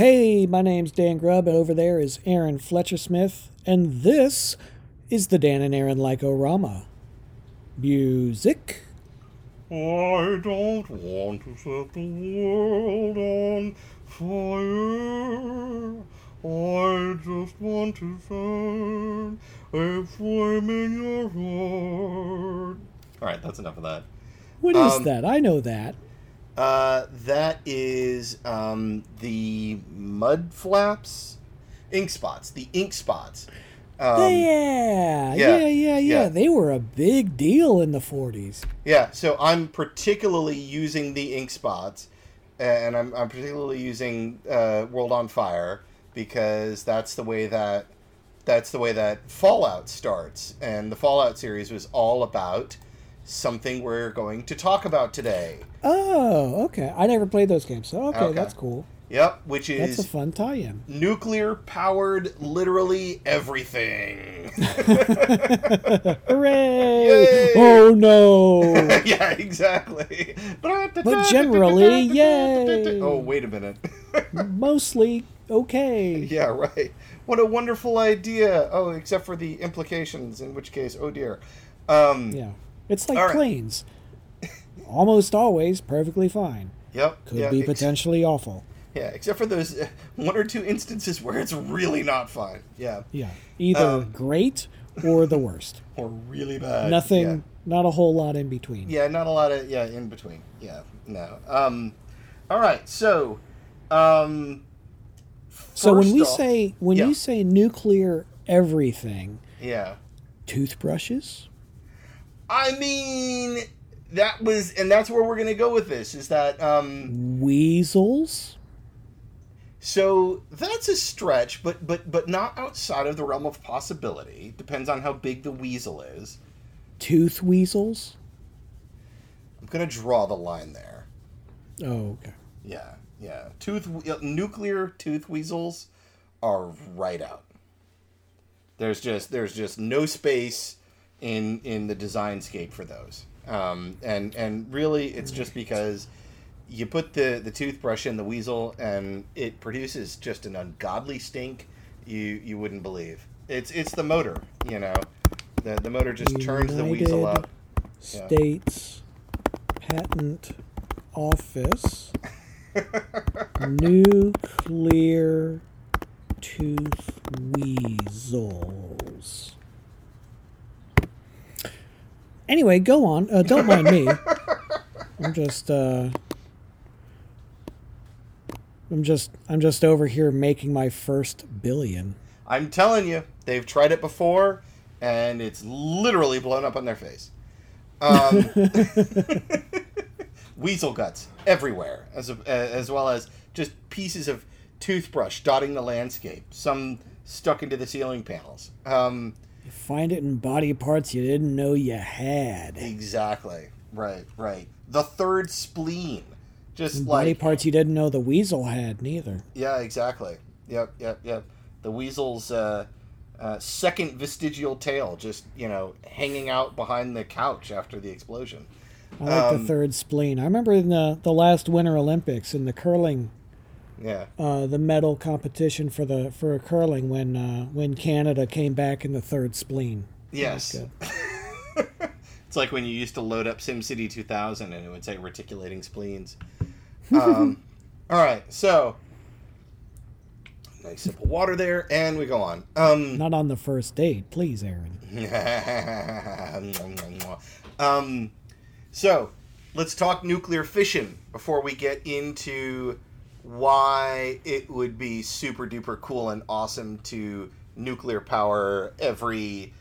Hey, my name's Dan Grubb, and over there is Aaron Fletcher Smith, and this is the Dan and Aaron Like-O-Rama. Music. I don't want to set the world on fire. I just want to set a flame in your heart. All right, that's enough of that. What is Um, that? I know that. Uh, that is um, the mud flaps, ink spots. The ink spots. Um, yeah, yeah, yeah, yeah, yeah. They were a big deal in the 40s. Yeah, so I'm particularly using the ink spots, and I'm, I'm particularly using uh, World on Fire because that's the way that that's the way that Fallout starts, and the Fallout series was all about something we're going to talk about today. Oh, okay. I never played those games, so okay, Okay. that's cool. Yep, which is That's a fun tie-in. nuclear powered, literally everything. Hooray! Yay! Oh no! yeah, exactly. But generally, yay! Oh, wait a minute. Mostly okay. Yeah, right. What a wonderful idea. Oh, except for the implications, in which case, oh dear. Um, Yeah. It's like right. planes. Almost always perfectly fine. Yep. Could yeah, be ex- potentially awful. yeah, except for those uh, one or two instances where it's really not fine. Yeah. Yeah. Either Um, great or the worst. Or really bad. Nothing, Yeah. not a whole lot in between. Yeah, not a lot of yeah in between. Yeah, no. Um, all right, so, um, so when we off- say when yeah. you say nuclear everything, yeah, toothbrushes, I mean that was, and that's where we're gonna go with this. Is that um, weasels, so that's a stretch, but but but not outside of the realm of possibility. Depends on how big the weasel is. tooth weasels. I'm gonna draw the line there. Oh, okay. Yeah, yeah. Tooth uh, nuclear tooth weasels are right out. There's just there's just no space in in the design scape for those. Um, and and really, it's just because you put the the toothbrush in the weasel and it produces just an ungodly stink. You you wouldn't believe. It's it's the motor, you know. The the motor just turns the weasel United up. Yeah. States Patent Office nuclear tooth weasels. Anyway, go on. Uh, don't mind me. I'm just uh I'm just I'm just over here making my first billion. I'm telling you, they've tried it before, and it's literally blown up on their face. Um, weasel guts everywhere, as a, as well as just pieces of toothbrush dotting the landscape. Some stuck into the ceiling panels. Um, You find it in body parts you didn't know you had. exactly. Right. Right. The third spleen. Just Body like parts you didn't know the weasel had neither. Yeah, exactly. Yep, yep, yep. The weasel's uh, uh, second vestigial tail just, you know, hanging out behind the couch after the explosion. I like the Um, third spleen. I remember in the, the last Winter Olympics in the curling, Yeah. uh, the medal competition for the for curling when uh, when Canada came back in the third spleen. Yes. it's like when you used to load up SimCity 2000 and it would say reticulating spleens. Um, all right, so nice sip of water there, and we go on. Um, Not on the first date, please, Aaron. um, so let's talk nuclear fission before we get into why it would be super duper cool and awesome to nuclear power every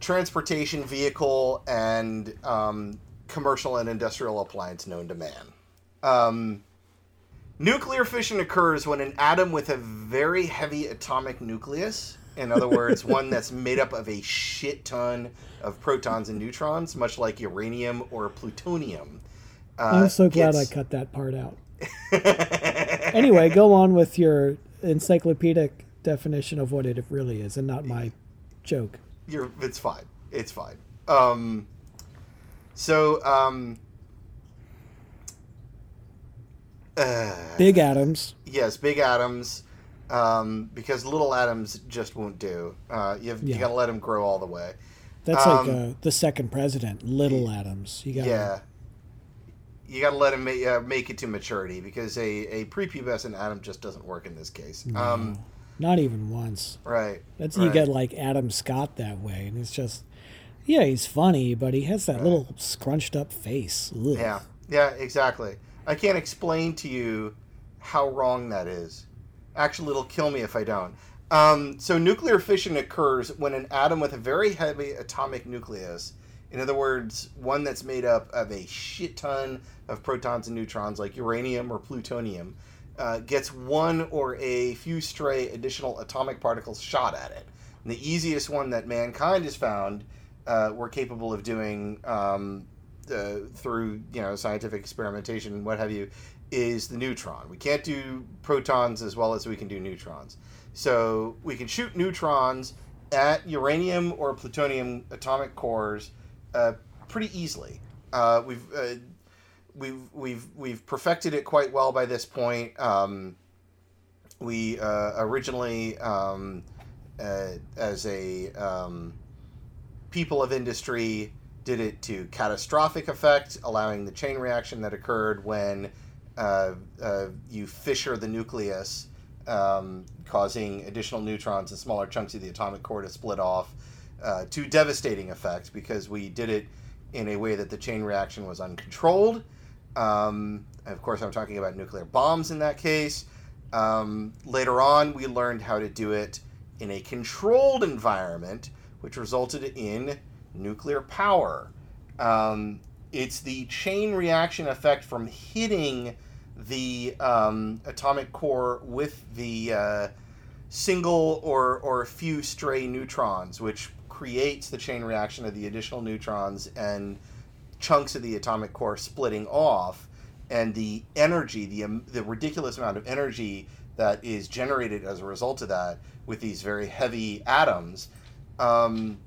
transportation vehicle and um, commercial and industrial appliance known to man. Um, nuclear fission occurs when an atom with a very heavy atomic nucleus, in other words, one that's made up of a shit ton of protons and neutrons, much like uranium or plutonium. Uh, I'm so glad gets- I cut that part out. Anyway, go on with your encyclopedic definition of what it really is, and not my joke. You're, it's fine. It's fine. Um, so, um, Uh, Big atoms. yes, big atoms, um, because little atoms just won't do. Uh, you've, You got to let them grow all the way. That's Um, like uh, the second president, little atoms. You got Yeah. You got to let him make, uh, make it to maturity because a, a prepubescent atom just doesn't work in this case. Um, not even once. right. That's right. you get like Adam Scott that way, and it's just, yeah, he's funny, but he has that little scrunched up face. Ugh. Yeah, yeah, exactly. I can't explain to you how wrong that is. Actually, it'll kill me if I don't. Um, so, nuclear fission occurs when an atom with a very heavy atomic nucleus, in other words, one that's made up of a shit ton of protons and neutrons, like uranium or plutonium, uh, gets one or a few stray additional atomic particles shot at it. And the easiest one that mankind has found uh, we're capable of doing um, uh, through you know scientific experimentation and what have you is the neutron. We can't do protons as well as we can do neutrons. So we can shoot neutrons at uranium or plutonium atomic cores uh, pretty easily. Uh, we've uh, we've we've we've perfected it quite well by this point. Um, we uh, originally, um, uh, as a um, people of industry, did it to catastrophic effect, allowing the chain reaction that occurred when uh, you fissure the nucleus, um, causing additional neutrons and smaller chunks of the atomic core to split off, uh, to devastating effect because we did it in a way that the chain reaction was uncontrolled. Um, of course, I'm talking about nuclear bombs in that case. Um, later on, we learned how to do it in a controlled environment, which resulted in nuclear power. Um, it's the chain reaction effect from hitting the um, atomic core with the uh, single or, or a few stray neutrons, which creates the chain reaction of the additional neutrons and chunks of the atomic core splitting off, and the energy, the um, the ridiculous amount of energy that is generated as a result of that with these very heavy atoms, um,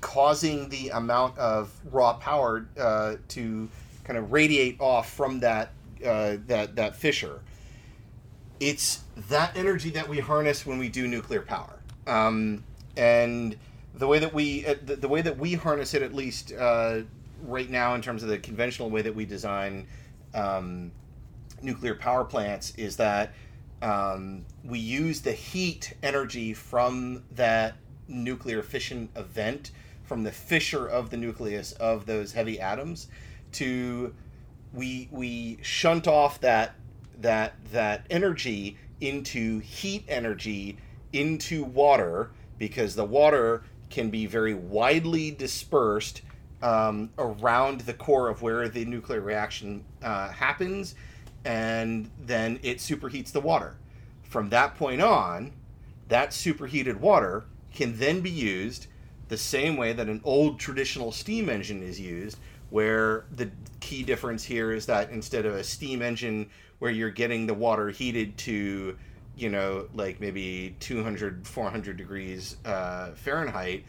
causing the amount of raw power uh, to kind of radiate off from that uh, that that fissure. It's that energy that we harness when we do nuclear power, um, and the way that we uh, the, the way that we harness it, at least uh, right now, in terms of the conventional way that we design um, nuclear power plants, is that um, we use the heat energy from that nuclear fission event, from the fissure of the nucleus of those heavy atoms, to we we shunt off that that that energy into heat energy into water because the water can be very widely dispersed um, around the core of where the nuclear reaction uh, happens, and then it superheats the water. From that point on, that superheated water can then be used the same way that an old traditional steam engine is used, where the key difference here is that instead of a steam engine where you're getting the water heated to, you know, like maybe 200, 400 degrees uh, Fahrenheit,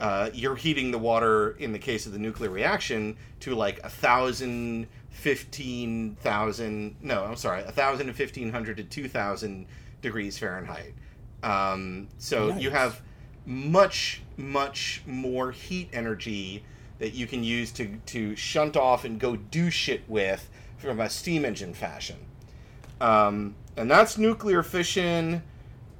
uh, you're heating the water in the case of the nuclear reaction to like a thousand, fifteen thousand. No, I'm sorry, a thousand and fifteen hundred to two thousand degrees Fahrenheit. Um, so you have much, much more heat energy that you can use to to shunt off and go do shit with from a steam engine fashion. Um, and that's nuclear fission.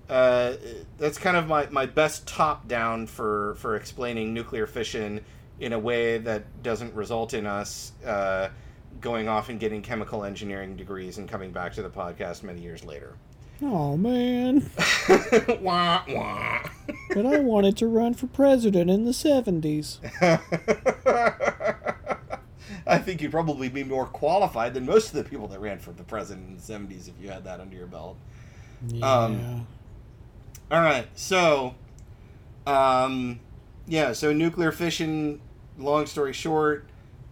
Uh, that's kind of my, my best top down for, for explaining nuclear fission in a way that doesn't result in us uh, going off and getting chemical engineering degrees and coming back to the podcast many years later. Oh man, wah, wah. but I wanted to run for president in the seventies. I think you'd probably be more qualified than most of the people that ran for the president in the 70s if you had that under your belt. Yeah. Um, All right, so, um, yeah, so nuclear fission. Long story short,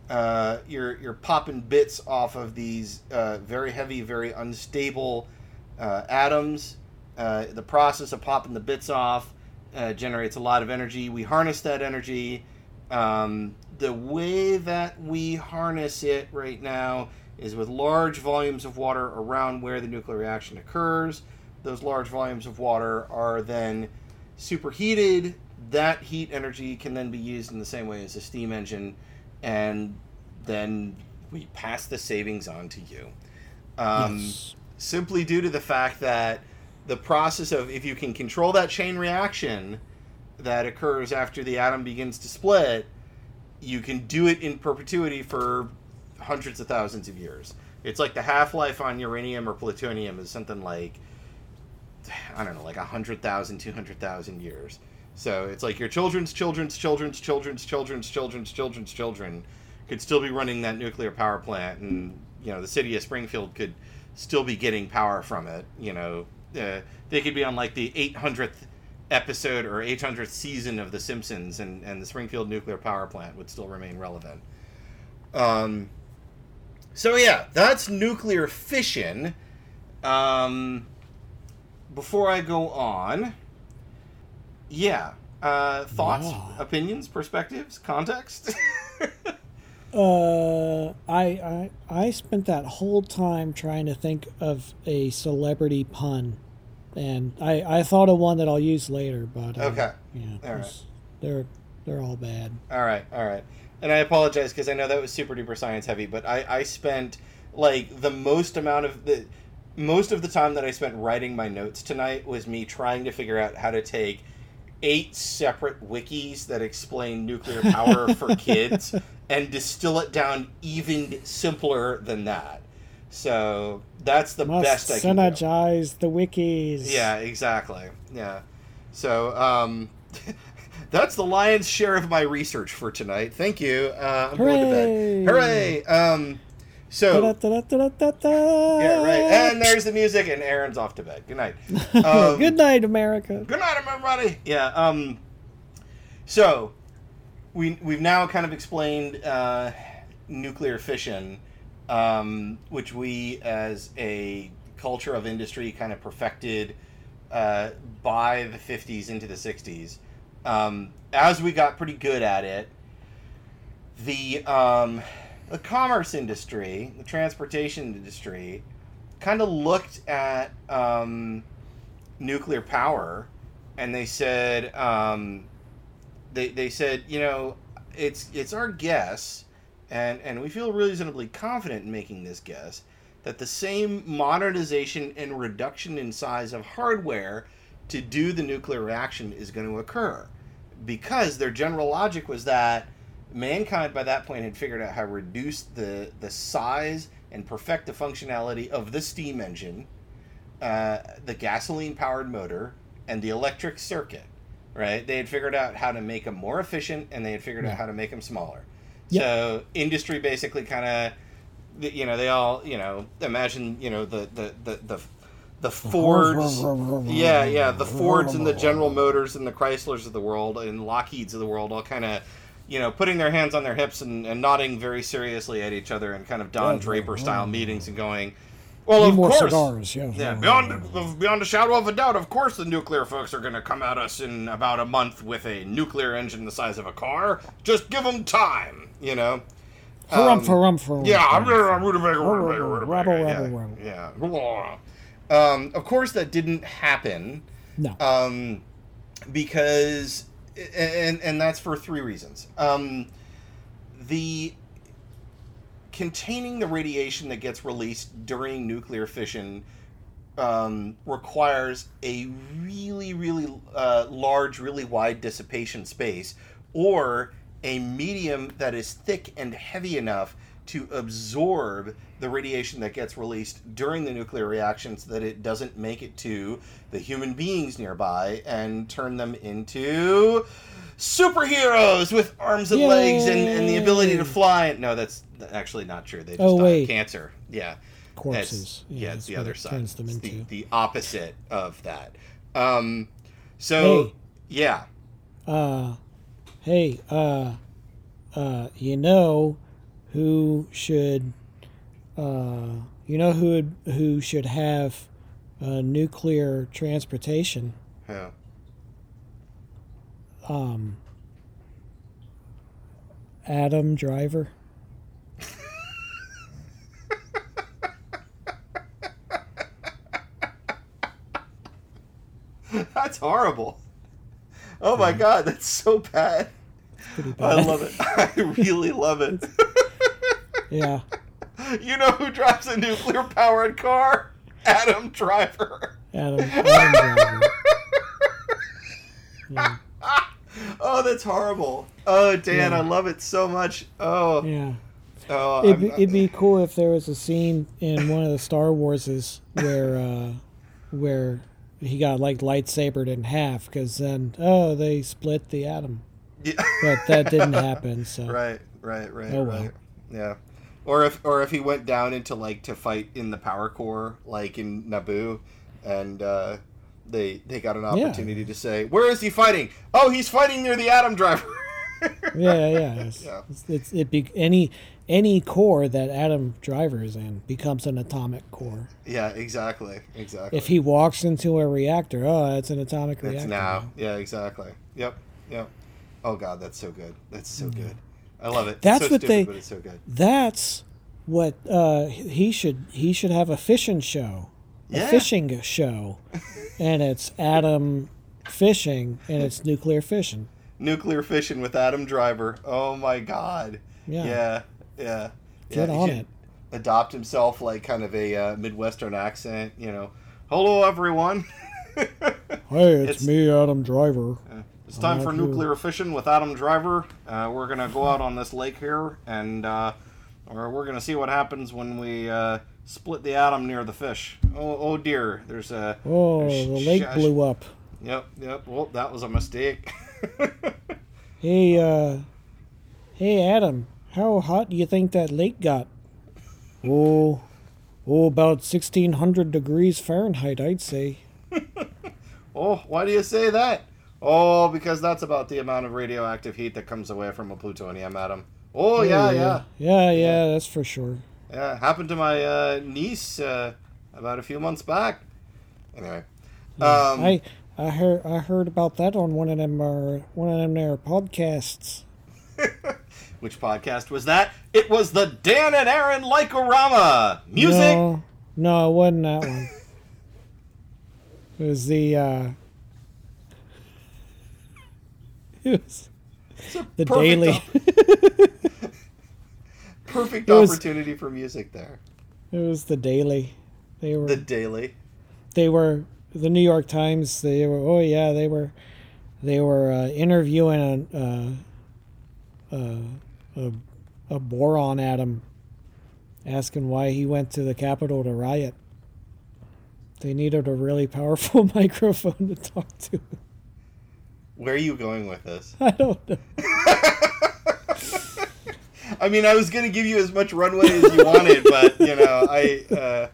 uh, you're you're popping bits off of these uh, very heavy, very unstable uh, atoms. Uh, the process of popping the bits off uh, generates a lot of energy. We harness that energy. Um, the way that we harness it right now is with large volumes of water around where the nuclear reaction occurs. Those large volumes of water are then superheated. That heat energy can then be used in the same way as a steam engine, and then we pass the savings on to you. Um, Yes. Simply due to the fact that the process of if you can control that chain reaction that occurs after the atom begins to split, you can do it in perpetuity for hundreds of thousands of years. It's like the half life on uranium or plutonium is something like, I don't know, like 100,000, 200,000 years. So it's like your children's children's children's children's children's children's children's children could still be running that nuclear power plant, and you know the city of Springfield could still be getting power from it. You know, uh, they could be on like the 800th episode or 800th season of The Simpsons, and and the Springfield nuclear power plant would still remain relevant. Um. So yeah, that's nuclear fission. Um. Before I go on, yeah. Uh, thoughts, Wow. opinions, perspectives, context. Uh, I, I I spent that whole time trying to think of a celebrity pun, and I, I thought of one that I'll use later. But uh, Okay. yeah, All right. they're they're all bad. All right, all right. And I apologize because I know that was super duper science heavy, but I, I spent like the most amount of the most of the time that I spent writing my notes tonight was me trying to figure out how to take eight separate wikis that explain nuclear power for kids and distill it down even simpler than that. So that's the Must best I can do. synergize the wikis. Yeah, exactly. Yeah. So, um, that's the lion's share of my research for tonight. Thank you. Uh, I'm going to bed. Hooray! Um, so, yeah, right. And there's the music, and Aaron's off to bed. Good night. Um, Good night, America. Good night, everybody. Yeah. Um. So, we we've now kind of explained uh, nuclear fission, um, which we as a culture of industry kind of perfected uh, by the fifties into the sixties. Um, as we got pretty good at it, the um, the commerce industry, the transportation industry, kind of looked at um, nuclear power, and they said, um, they they said, you know, it's it's our guess, and and we feel reasonably confident in making this guess that the same modernization and reduction in size of hardware to do the nuclear reaction is going to occur, because their general logic was that mankind by that point had figured out how to reduce the the size and perfect the functionality of the steam engine uh, the gasoline powered motor and the electric circuit right? They had figured out how to make them more efficient and they had figured out how to make them smaller Yep. so industry basically kind of you know they all you know imagine you know the the the the, the fords. yeah yeah the fords and the general motors and the chryslers of the world and lockheeds of the world all kind of you know putting their hands on their hips and, and nodding very seriously at each other in kind of don draper style meetings and going well of course cigars. Yeah. yeah, beyond beyond a shadow of a doubt, of course, the nuclear folks are going to come at us in about a month with a nuclear engine the size of a car. Just give them time, you know. Harumph, Um, harumph, harumph. Yeah, I'm gonna, I'm gonna make a Rabble, rabble, rabble. yeah, yeah. Um, of course, that didn't happen No. um, because, and and that's for three reasons. Um, the containing the radiation that gets released during nuclear fission um, requires a really, really uh, large, really wide dissipation space, or a medium that is thick and heavy enough to absorb the radiation that gets released during the nuclear reaction so that it doesn't make it to the human beings nearby and turn them into superheroes with arms and legs and, and the ability to fly. No, that's actually not true. They just Oh, die of wait. cancer. Yeah. Corpses. It's, yeah, it's the other it side. Turns them It's into. the, the opposite of that. Um, so, Hey. yeah. uh, hey, uh, uh, you know who should, uh, you know who would, who should have uh, nuclear transportation? yeah um, Adam Driver. that's horrible. Oh my god, that's so bad. bad. I love it. I really love it. yeah. You know who drives a nuclear powered car? Adam Driver. Adam, Adam Driver. yeah. Oh, that's horrible. Oh, Dan, Yeah. I love it so much. Oh, yeah. oh It'd, be- it'd be cool if there was a scene in one of the Star Warses where uh, where he got like lightsabered in half because then oh they split the atom, Yeah. but that didn't happen. So Right, right, right, Oh, well. right. Yeah. Or if or if he went down into like to fight in the power core, like in Naboo, and uh, they they got an Yeah. opportunity to say, "Where is he fighting? Oh, he's fighting near the atom driver." yeah, yeah, it's, Yeah. It's, it's it be, any any core that Adam Driver is in becomes an atomic core. yeah, exactly, exactly. If he walks into a reactor, oh, it's an atomic it's reactor. now, yeah, exactly. Yep, yep. Oh God, that's so good. That's so good. I love it. That's so what stupid, they- But it's so good. That's what uh, he should he should have a fishing show, Yeah. fishing show, and it's Adam fishing and it's nuclear fishing. Nuclear fission with Adam Driver. Oh my God. Yeah, Yeah, yeah. get yeah, he on it. Adopt himself like kind of a uh, midwestern accent. You know, hello everyone. Hey, it's, it's- me, Adam Driver. It's time for nuclear fishing with Adam Driver. Uh, we're gonna go out on this lake here, and uh, or we're gonna see what happens when we uh, split the atom near the fish. Oh, oh dear, there's a. Oh, there's the lake sh- blew up. Yep, yep. Well, that was a mistake. Hey, uh, hey, Adam, how hot do you think that lake got? Oh, oh, about 1600 degrees Fahrenheit, I'd say. oh, why do you say that? Oh, because that's about the amount of radioactive heat that comes away from a plutonium atom. Oh yeah, yeah, Yeah, yeah, that's for sure. Yeah. Happened to my uh, niece uh, about a few months back. Anyway, um, I I heard I heard about that on one of them uh, one of them there podcasts. Which podcast was that? It was the Dan and Aaron Like-O-Rama music. No, no, it wasn't that one. It was the uh it was the daily. Perfect was- opportunity for music there. it was the daily. They were The daily. they were the New York Times. They were oh yeah they were they were uh, interviewing a, uh, uh, a a boron atom, asking why he went to the Capitol to riot. They needed a really powerful microphone to talk to. Where are you going with this? I don't know. I mean, I was going to give you as much runway as you wanted, but you know, I, uh,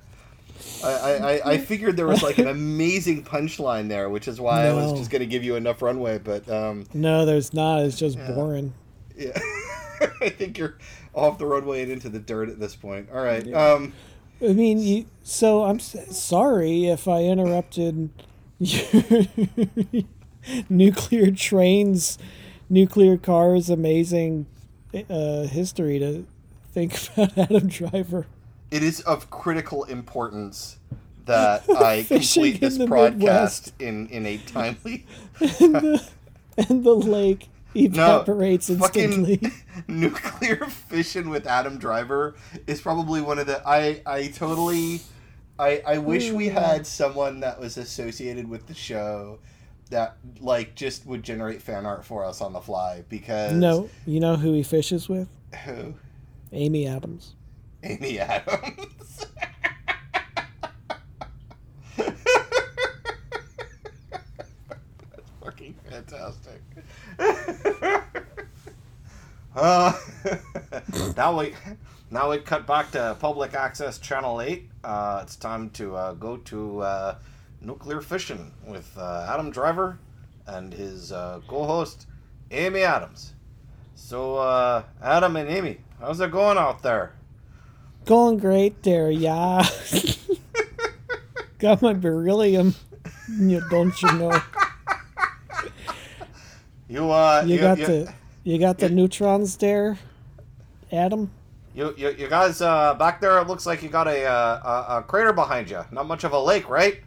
I, I, I- figured there was like an amazing punchline there, which is why I was just going to give you enough runway. But um, No, there's not. It's just Yeah. boring. yeah, I think you're off the runway and into the dirt at this point. All right. Yeah. Um, I mean, you, so I'm sorry if I interrupted nuclear trains, nuclear cars, amazing uh, history to think about Adam Driver. it is of critical importance that I complete this broadcast in, in a timely. and, the, and the lake evaporates fucking instantly. nuclear fission with Adam Driver is probably one of the I I totally I I wish we had someone that was associated with the show that like just would generate fan art for us on the fly because no, you know who he fishes with? who Amy Adams. Amy Adams. That's fucking fantastic. uh, now we now we cut back to public access channel 8 uh, it's time to uh, go to uh, nuclear fission with uh, adam driver and his uh, co-host amy adams so uh, adam and amy how's it going out there Going great there, yeah. Got my beryllium. You, don't you know? you uh You got the you got the neutrons there, Adam. You, you, you guys uh, back there, it looks like you got a, uh, a, a crater behind you. Not much of a lake, right?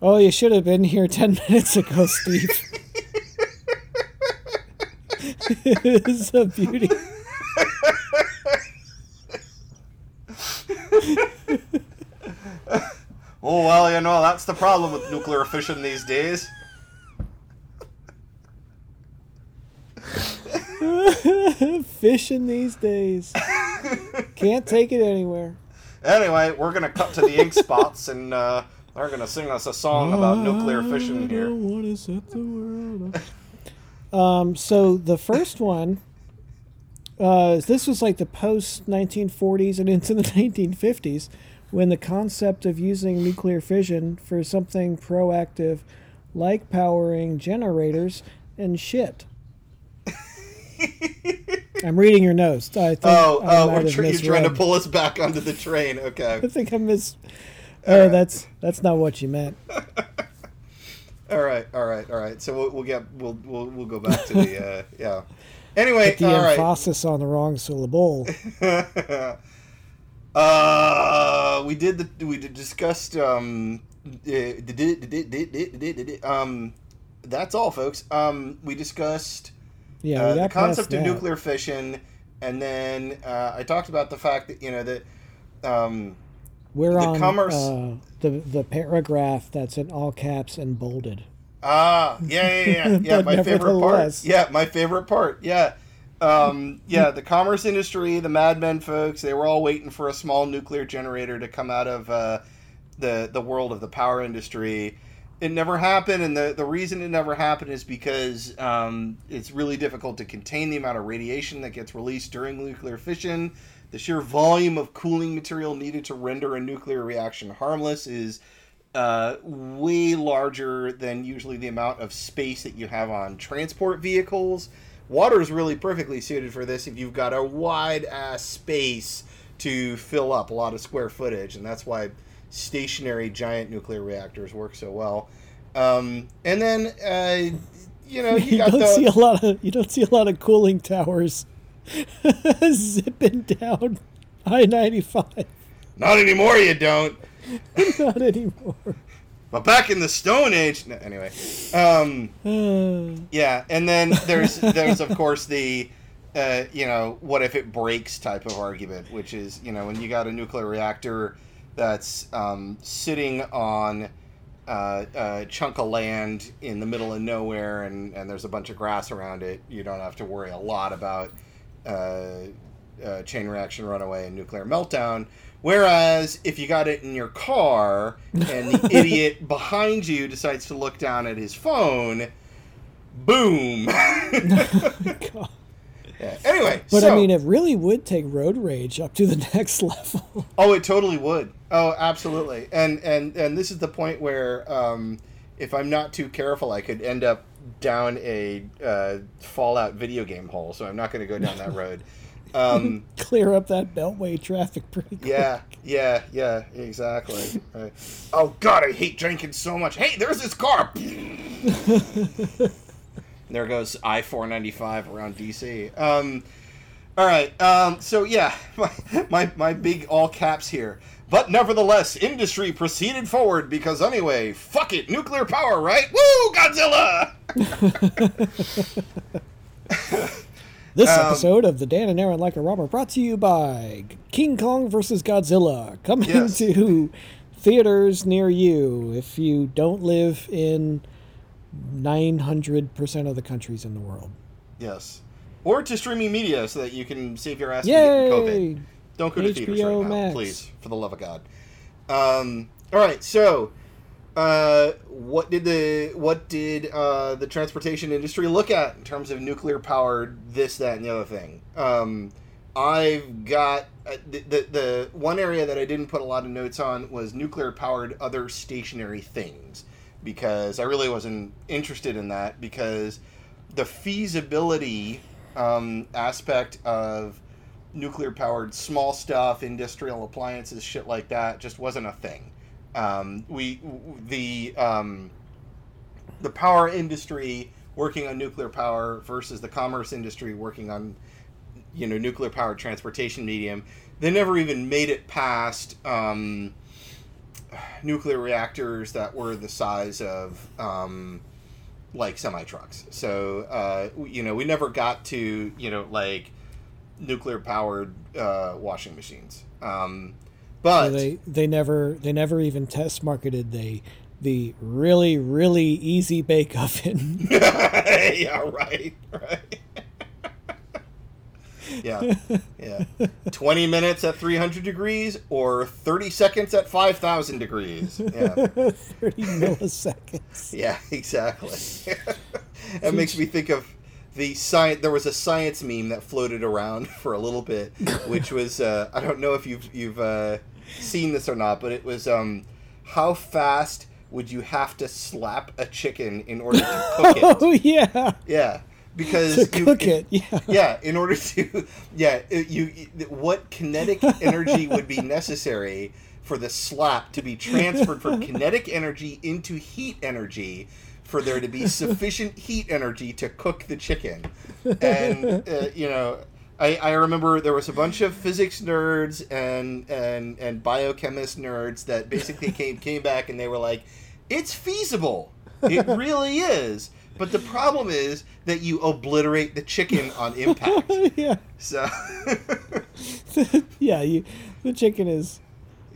Oh, you should have been here 10 minutes ago, Steve. it's a beauty. Oh well, you know that's the problem with nuclear fission these days. Fishing these days. Can't take it anywhere. Anyway, we're gonna cut to the ink spots, and uh, they're gonna sing us a song about nuclear fission here. don't the world um, so the first one, uh, this was like the post 1940s and into the 1950s, when the concept of using nuclear fission for something proactive, like powering generators, and shit. I'm reading your notes. I think Oh, I oh, might we're tr- you're trying to pull us back onto the train. Okay. I think I miss. Oh, that's that's not what you meant. All right, all right, all right. So we'll, we'll get we'll, we'll we'll go back to the uh, yeah. Anyway, Put The all right. emphasis on the wrong syllable. uh, we did the we did discussed um uh, um that's all, folks. Um, we discussed Yeah, uh, the concept of that. nuclear fission, and then uh, I talked about the fact that you know that um, We're the on commerce- uh, the the paragraph that's in all caps and bolded. Ah, yeah, yeah, yeah, yeah. My favorite part. Yeah, my favorite part. Yeah, um, yeah. The commerce industry, the Mad Men folks, they were all waiting for a small nuclear generator to come out of uh, the the world of the power industry. It never happened, and the the reason it never happened is because um, it's really difficult to contain the amount of radiation that gets released during nuclear fission. The sheer volume of cooling material needed to render a nuclear reaction harmless is uh, way larger than usually the amount of space that you have on transport vehicles. Water is really perfectly suited for this if you've got a wide ass space to fill up a lot of square footage, and that's why stationary giant nuclear reactors work so well. Um, and then, uh, you know, you You got don't the see a lot of you don't see a lot of cooling towers zipping down I ninety five. not anymore. You don't. Not anymore. But back in the Stone Age, no, anyway. Um, Yeah, and then there's there's of course the uh, you know what if it breaks type of argument, which is you know when you got a nuclear reactor that's um, sitting on uh, a chunk of land in the middle of nowhere and, and there's a bunch of grass around it, you don't have to worry a lot about uh, uh, chain reaction runaway and nuclear meltdown. Whereas if you got it in your car and the idiot behind you decides to look down at his phone, boom. Yeah. Anyway, But so, I mean, it really would take road rage up to the next level. oh, it totally would. Oh, absolutely. And and and this is the point where, um, if I'm not too careful, I could end up down a uh, Fallout video game hole. So I'm not going to go down that road. Um, Clear up that beltway traffic pretty quick. yeah, yeah, yeah, exactly. Right. Oh God, I hate drinking so much. Hey, there's this car. there goes I four ninety five around DC. Um, all right. Um, so yeah, my, my my big all caps here. But nevertheless, industry proceeded forward because anyway, fuck it, nuclear power, right? Woo, Godzilla! This Um, episode of the Dan and Aaron Like-O-Rama brought to you by King Kong vs. Godzilla coming Yes. to theaters near you if you don't live in 900% of the countries in the world. Yes. Or to streaming media so that you can save your ass from getting COVID. Don't go to theaters HBO right now, please, for the love of God. Um, all right, so uh, what did the what did uh, the transportation industry look at in terms of nuclear powered this, that, and the other thing? Um, I've got uh, the, the the one area that I didn't put a lot of notes on was nuclear powered other stationary things because I really wasn't interested in that because the feasibility um, aspect of nuclear powered small stuff, industrial appliances, shit like that, just wasn't a thing. Um, we the um, the power industry working on nuclear power versus the commerce industry working on you know nuclear powered transportation medium. They never even made it past. Um, nuclear reactors that were the size of um, like semi trucks. So uh, you know, we never got to you know like nuclear powered uh, washing machines. Um, but So they they never they never even test marketed the the really really easy bake oven. yeah, right, right. yeah, yeah. Twenty minutes at three hundred degrees, or thirty seconds at five thousand degrees. Yeah, Thirty milliseconds. yeah, exactly. that makes me think of the science. There was a science meme that floated around for a little bit, which was uh, I don't know if you've you've uh, seen this or not, but it was um, how fast would you have to slap a chicken in order to cook it? Oh yeah, Yeah, because to you- cook it. Yeah. Yeah, in order to yeah, you what kinetic energy would be necessary for the slap to be transferred from kinetic energy into heat energy for there to be sufficient heat energy to cook the chicken. And uh, you know, I, I remember there was a bunch of physics nerds and and and biochemist nerds that basically came came back and they were like, it's feasible. It really is. But the problem is that you obliterate the chicken on impact. yeah, So yeah. You, the chicken is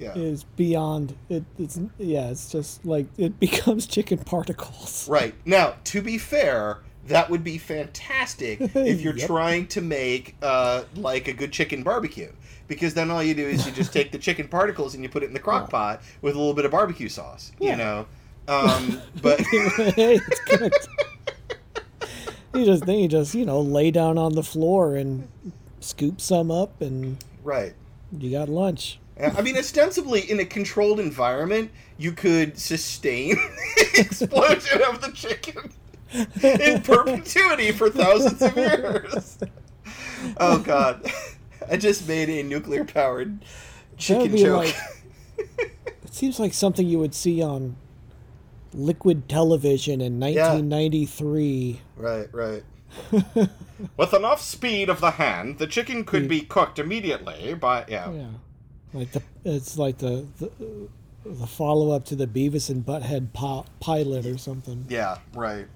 yeah. is beyond it. It's yeah. It's just like it becomes chicken particles. Right. Now, to be fair, that would be fantastic if you're Yep. trying to make uh, like a good chicken barbecue. Because then all you do is you just take the chicken particles and you put it in the crock pot with a little bit of barbecue sauce. Yeah. You know? Um, but it's cooked. You just then you just you know lay down on the floor and scoop some up and right. you got lunch. I mean, ostensibly, in a controlled environment, you could sustain the explosion of the chicken in perpetuity for thousands of years. Oh God, I just made a nuclear-powered chicken joke. like- It seems like something you would see on liquid television in 1993. right, right. With enough speed of the hand, the chicken could be cooked immediately by yeah. Yeah, like the it's like the the, the follow up to the Beavis and Butthead po- pilot or something. Yeah, right.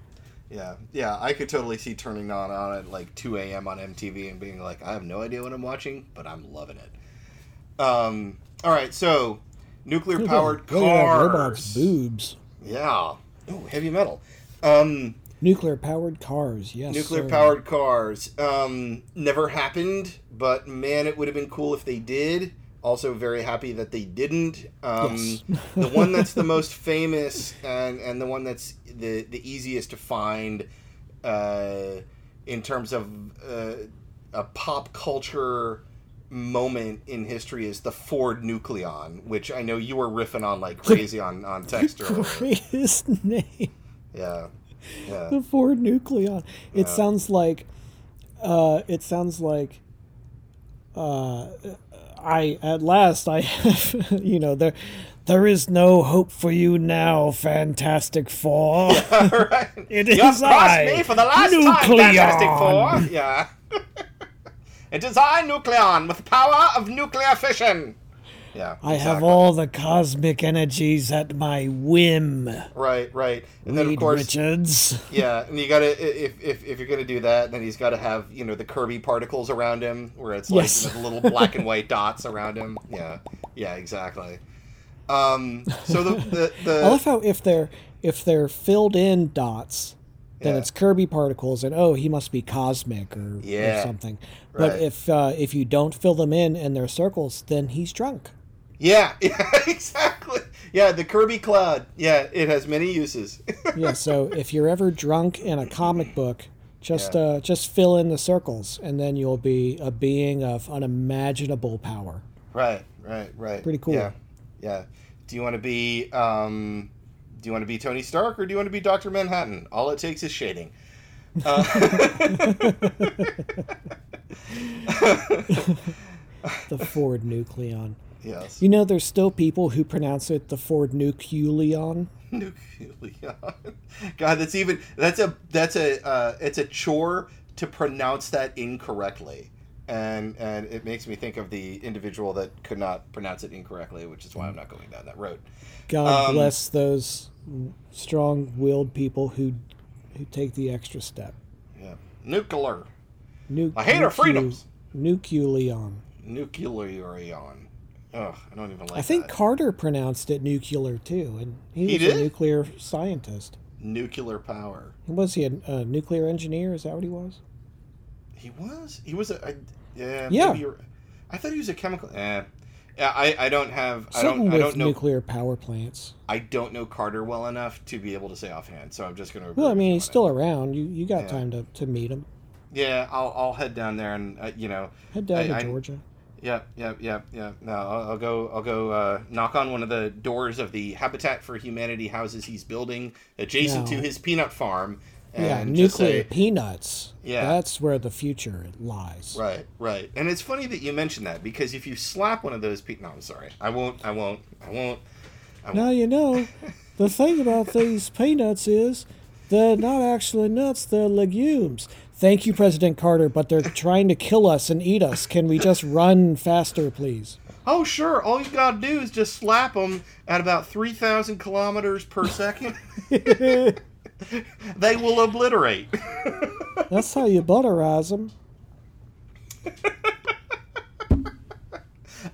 Yeah, yeah. I could totally see turning on on at like 2 a.m. on MTV and being like, I have no idea what I'm watching, but I'm loving it. Um. All right, so nuclear powered Look at that cars. robot's boobs. Yeah. Oh, heavy metal. Um, Nuclear powered cars. Yes. Nuclear powered cars. Um, never happened, but man, it would have been cool if they did. Also, very happy that they didn't. Um, Yes. the one that's the most famous and, and the one that's the, the easiest to find uh, in terms of uh, a pop culture moment in history is the Ford Nucleon, which I know you were riffing on like crazy on, on text earlier. Greatest name. Yeah. Yeah. the Ford Nucleon. It Yeah. sounds like, uh, it sounds like, uh, I at last I have, you know, there, there is no hope for you now, Fantastic Four. right. It You is I, me for the last time, Fantastic Four. Yeah. it is I, Nucleon, with the power of nuclear fission. Yeah. I have all the cosmic energies at my whim. Right, right. And then of Reed course, Richards. yeah, and you gotta if if if you're gonna do that, then he's got to have you know the Kirby particles around him, where it's like Yes. you know, little black and white dots around him. Yeah, yeah, exactly. Um. So the the, the I love how if they're if they're filled in dots, then Yeah. it's Kirby particles, and oh, he must be cosmic or, Yeah. or something. But Right. if uh, if you don't fill them in and they're circles, then he's drunk. Yeah, yeah, exactly. Yeah, the Kirby cloud. Yeah, it has many uses. Yeah. So if you're ever drunk in a comic book, just Yeah. uh, just fill in the circles, and then you'll be a being of unimaginable power. Right, right, right. Pretty cool. Yeah, yeah. Do you want to be um, do you want to be Tony Stark or do you want to be Doctor Manhattan? All it takes is shading. Uh, The Ford Nucleon. Yes. You know, there's still people who pronounce it the Ford Nucleon. Nucleon. God, that's even that's a that's a uh, it's a chore to pronounce that incorrectly. and and it makes me think of the individual that could not pronounce it incorrectly, which is why I'm not going down that road. God Um, bless those strong-willed people who who take the extra step. Yeah, nuclear, Nu- I hate our freedoms. Nucleon. nuclearion. Ugh, I don't even like. I think that. Carter pronounced it nuclear too, and he, He was did? a nuclear scientist. nuclear power. Was he a, a nuclear engineer? Is that what he was? He was. He was a. yeah. Yeah. Maybe I thought he was a chemical. Eh. Yeah, I, I don't have I Something don't I don't know nuclear power plants. I don't know Carter well enough to be able to say offhand, so I'm just gonna. Well, I mean, he's on it. still around. You you got Yeah. time to, to meet him. Yeah, I'll, I'll head down there and uh, you know. Head down I- to Georgia. Yeah, yeah, yeah, yeah. No, I'll, I'll go. I'll go uh, knock on one of the doors of the Habitat for Humanity houses he's building adjacent to his peanut farm, and Yeah, just nuclear say, peanuts. Yeah. that's where the future lies. Right, right. And it's funny that you mentioned that because if you slap one of those pe no, I'm sorry. I won't. I won't. I won't. Now you know, the thing about these peanuts is they're not actually nuts; they're legumes. Thank you, President Carter, but they're trying to kill us and eat us. Can we just run faster, please? Oh, sure. All you gotta do is just slap them at about three thousand kilometers per second. they will obliterate. That's how you butterize them.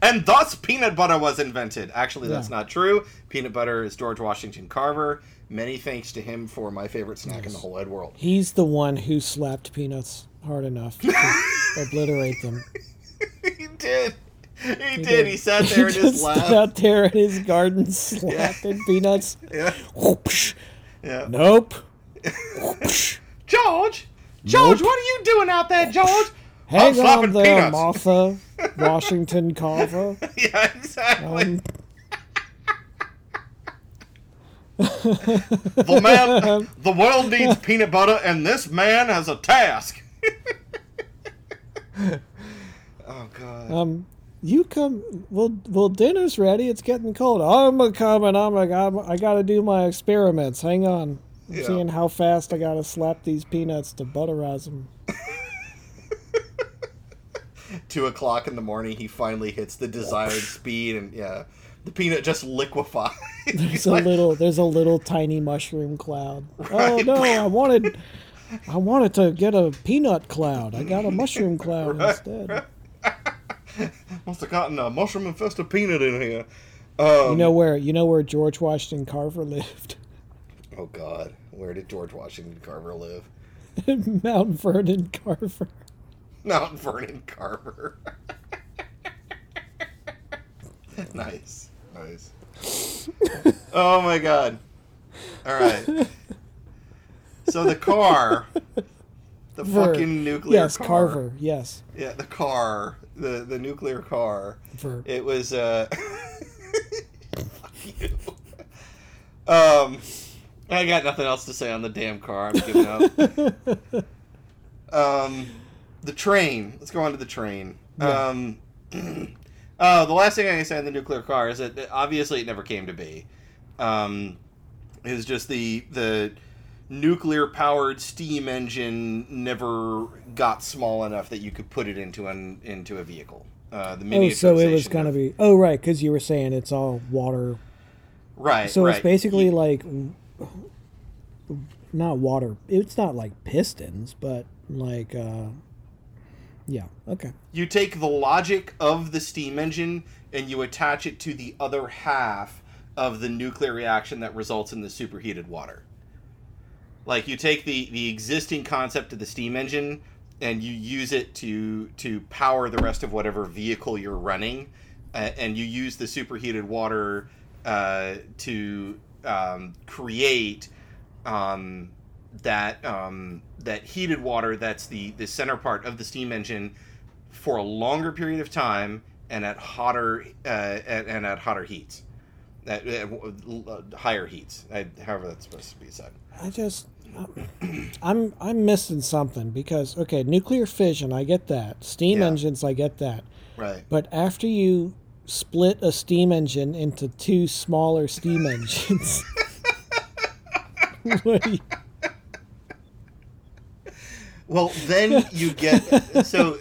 and thus peanut butter was invented. Actually, that's Yeah. not true. Peanut butter is George Washington Carver. Many thanks to him for my favorite snack in the whole wide world. He's the one who slapped peanuts hard enough to obliterate them. he did. He, did. He sat there and He just just laughed. out there in his garden slapping peanuts. Yeah. Whoopsh. Yeah. Nope. Whoopsh. George, George, Nope. what are you doing out there, George? I'm Hang slapping on there, peanuts. Martha Washington Carver. yeah, exactly. Um, the man, the world needs peanut butter, and this man has a task. oh God. um, you come. Well, well, dinner's ready. It's getting cold. I'm a coming. I'm a. I'm, I got to do my experiments. Hang on. I'm Yeah. seeing how fast I got to slap these peanuts to butterize them. Two o'clock in the morning, he finally hits the desired speed, and yeah, the peanut just liquefies. There's a little. There's a little tiny mushroom cloud. Oh no! I wanted. I wanted to get a peanut cloud. I got a mushroom cloud instead. Must have gotten a mushroom infested peanut in here. Um, You know where? You know where George Washington Carver lived? Oh God, where did George Washington Carver live? Mount Vernon Carver. Mount Vernon Carver. nice, nice. oh my God! All right. So the car, the Ver. fucking nuclear Yes, car. Carver. Yes, Yeah, the car, the the nuclear car. Ver. It was uh fuck you. Um I got nothing else to say on the damn car. I'm giving up. um the train. Let's go on to the train. Yeah. Um Oh, the last thing I can say on the nuclear car is that obviously it never came to be. Um is just the the nuclear powered steam engine never got small enough that you could put it into an into a vehicle. Uh, the Oh, so it was gonna of- be. Oh, right, because you were saying it's all water. right. So right. it's basically like not water. It's not like pistons, but like uh yeah. Okay. you take the logic of the steam engine and you attach it to the other half of the nuclear reaction that results in the superheated water. Like you take the the existing concept of the steam engine and you use it to to power the rest of whatever vehicle you're running, uh, and you use the superheated water uh, to um, create um, that um, that heated water that's the the center part of the steam engine for a longer period of time and at hotter uh, and, and at hotter heats, at, at uh, higher heats, uh, however that's supposed to be said. I just I'm I'm missing something because okay, nuclear fission, I get that. Steam Yeah. engines, I get that. Right. But after you split a steam engine into two smaller steam engines, what do you- Well, then you get so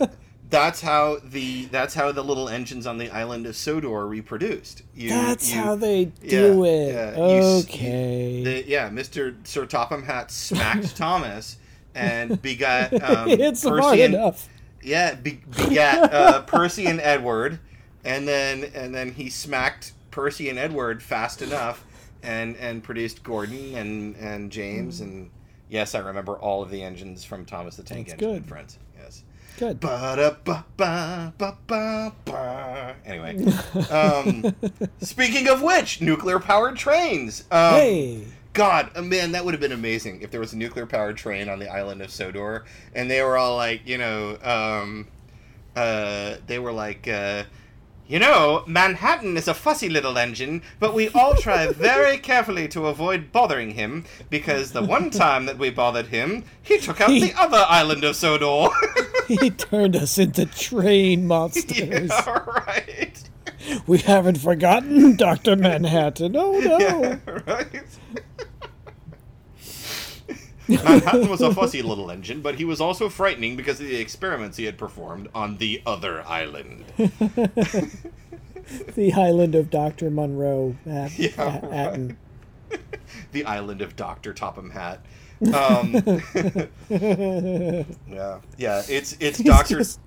that's how the that's how the little engines on the island of Sodor reproduced. You, That's you- how they do yeah, it. yeah, you okay. the, yeah, Mr. Sir Topham Hatt smacked Thomas and begot um, it's hard Percy and, enough. yeah be, begat uh, Percy and Edward, and then and then he smacked Percy and Edward fast enough, and and produced Gordon and and James and yes, I remember all of the engines from Thomas the Tank That's Engine good. and Friends. Yes. Good. Ba-da-ba-ba-ba-ba. Anyway, um, speaking of which, nuclear powered trains. Um, hey. God, uh, man, that would have been amazing if there was a nuclear powered train on the island of Sodor, and they were all like, you know, um, uh, they were like, uh, you know, Manhattan is a fussy little engine, but we all try very carefully to avoid bothering him because the one time that we bothered him, he took out the other island of Sodor. he turned us into train monsters. yeah, right. We haven't forgotten Dr. Manhattan. Oh no. Yeah, right. Manhattan was a fussy little engine, but he was also frightening because of the experiments he had performed on the other island. The island of Dr. Moreau. At, Yeah, at- right. Atten. the island of Doctor Topham Hatt. Um, yeah, yeah. It's it's He's Doctor. just,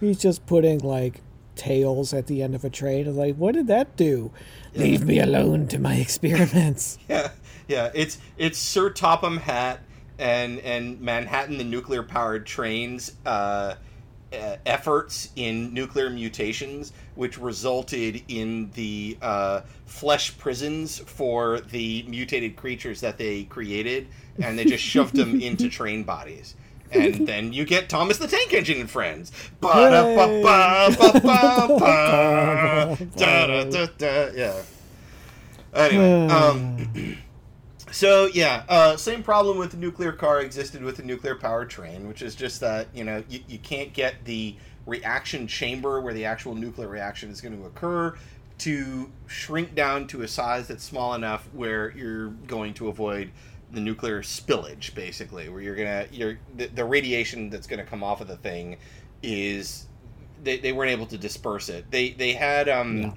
he's just putting like tails at the end of a train. It's like, what did that do? Leave me alone to my experiments. Yeah, yeah. It's it's Sir Topham Hatt and and Manhattan, the nuclear powered trains. Uh, uh, efforts in nuclear mutations, which resulted in the uh, flesh prisons for the mutated creatures that they created, and they just shoved them into train bodies. And then you get Thomas the Tank Engine and friends. Yeah. Anyway, um, so yeah, uh, same problem with the nuclear car existed with the nuclear powered train, which is just that you know you, you can't get the reaction chamber where the actual nuclear reaction is going to occur to shrink down to a size that's small enough where you're going to avoid the nuclear spillage, basically, where you're gonna you're the, the radiation that's going to come off of the thing is they, they weren't able to disperse it. They they had um Yeah.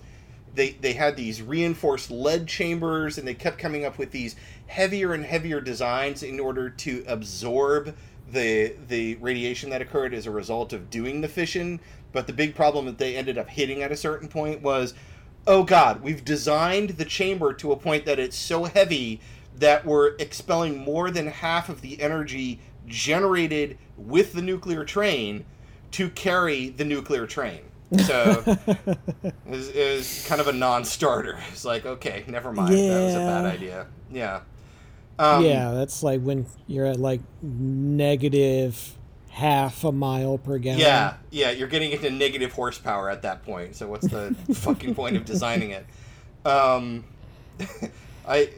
they they had these reinforced lead chambers and they kept coming up with these heavier and heavier designs in order to absorb the the radiation that occurred as a result of doing the fission but the big problem that they ended up hitting at a certain point was oh god we've designed the chamber to a point that it's so heavy that we're expelling more than half of the energy generated with the nuclear train to carry the nuclear train so it was, it was kind of a non-starter. It's like, okay, never mind. That was a bad idea. Yeah. Um, yeah, that's like when you're at like negative half a mile per gallon. Yeah, yeah. You're getting into negative horsepower at that point. So what's the fucking point of designing it? Um, I,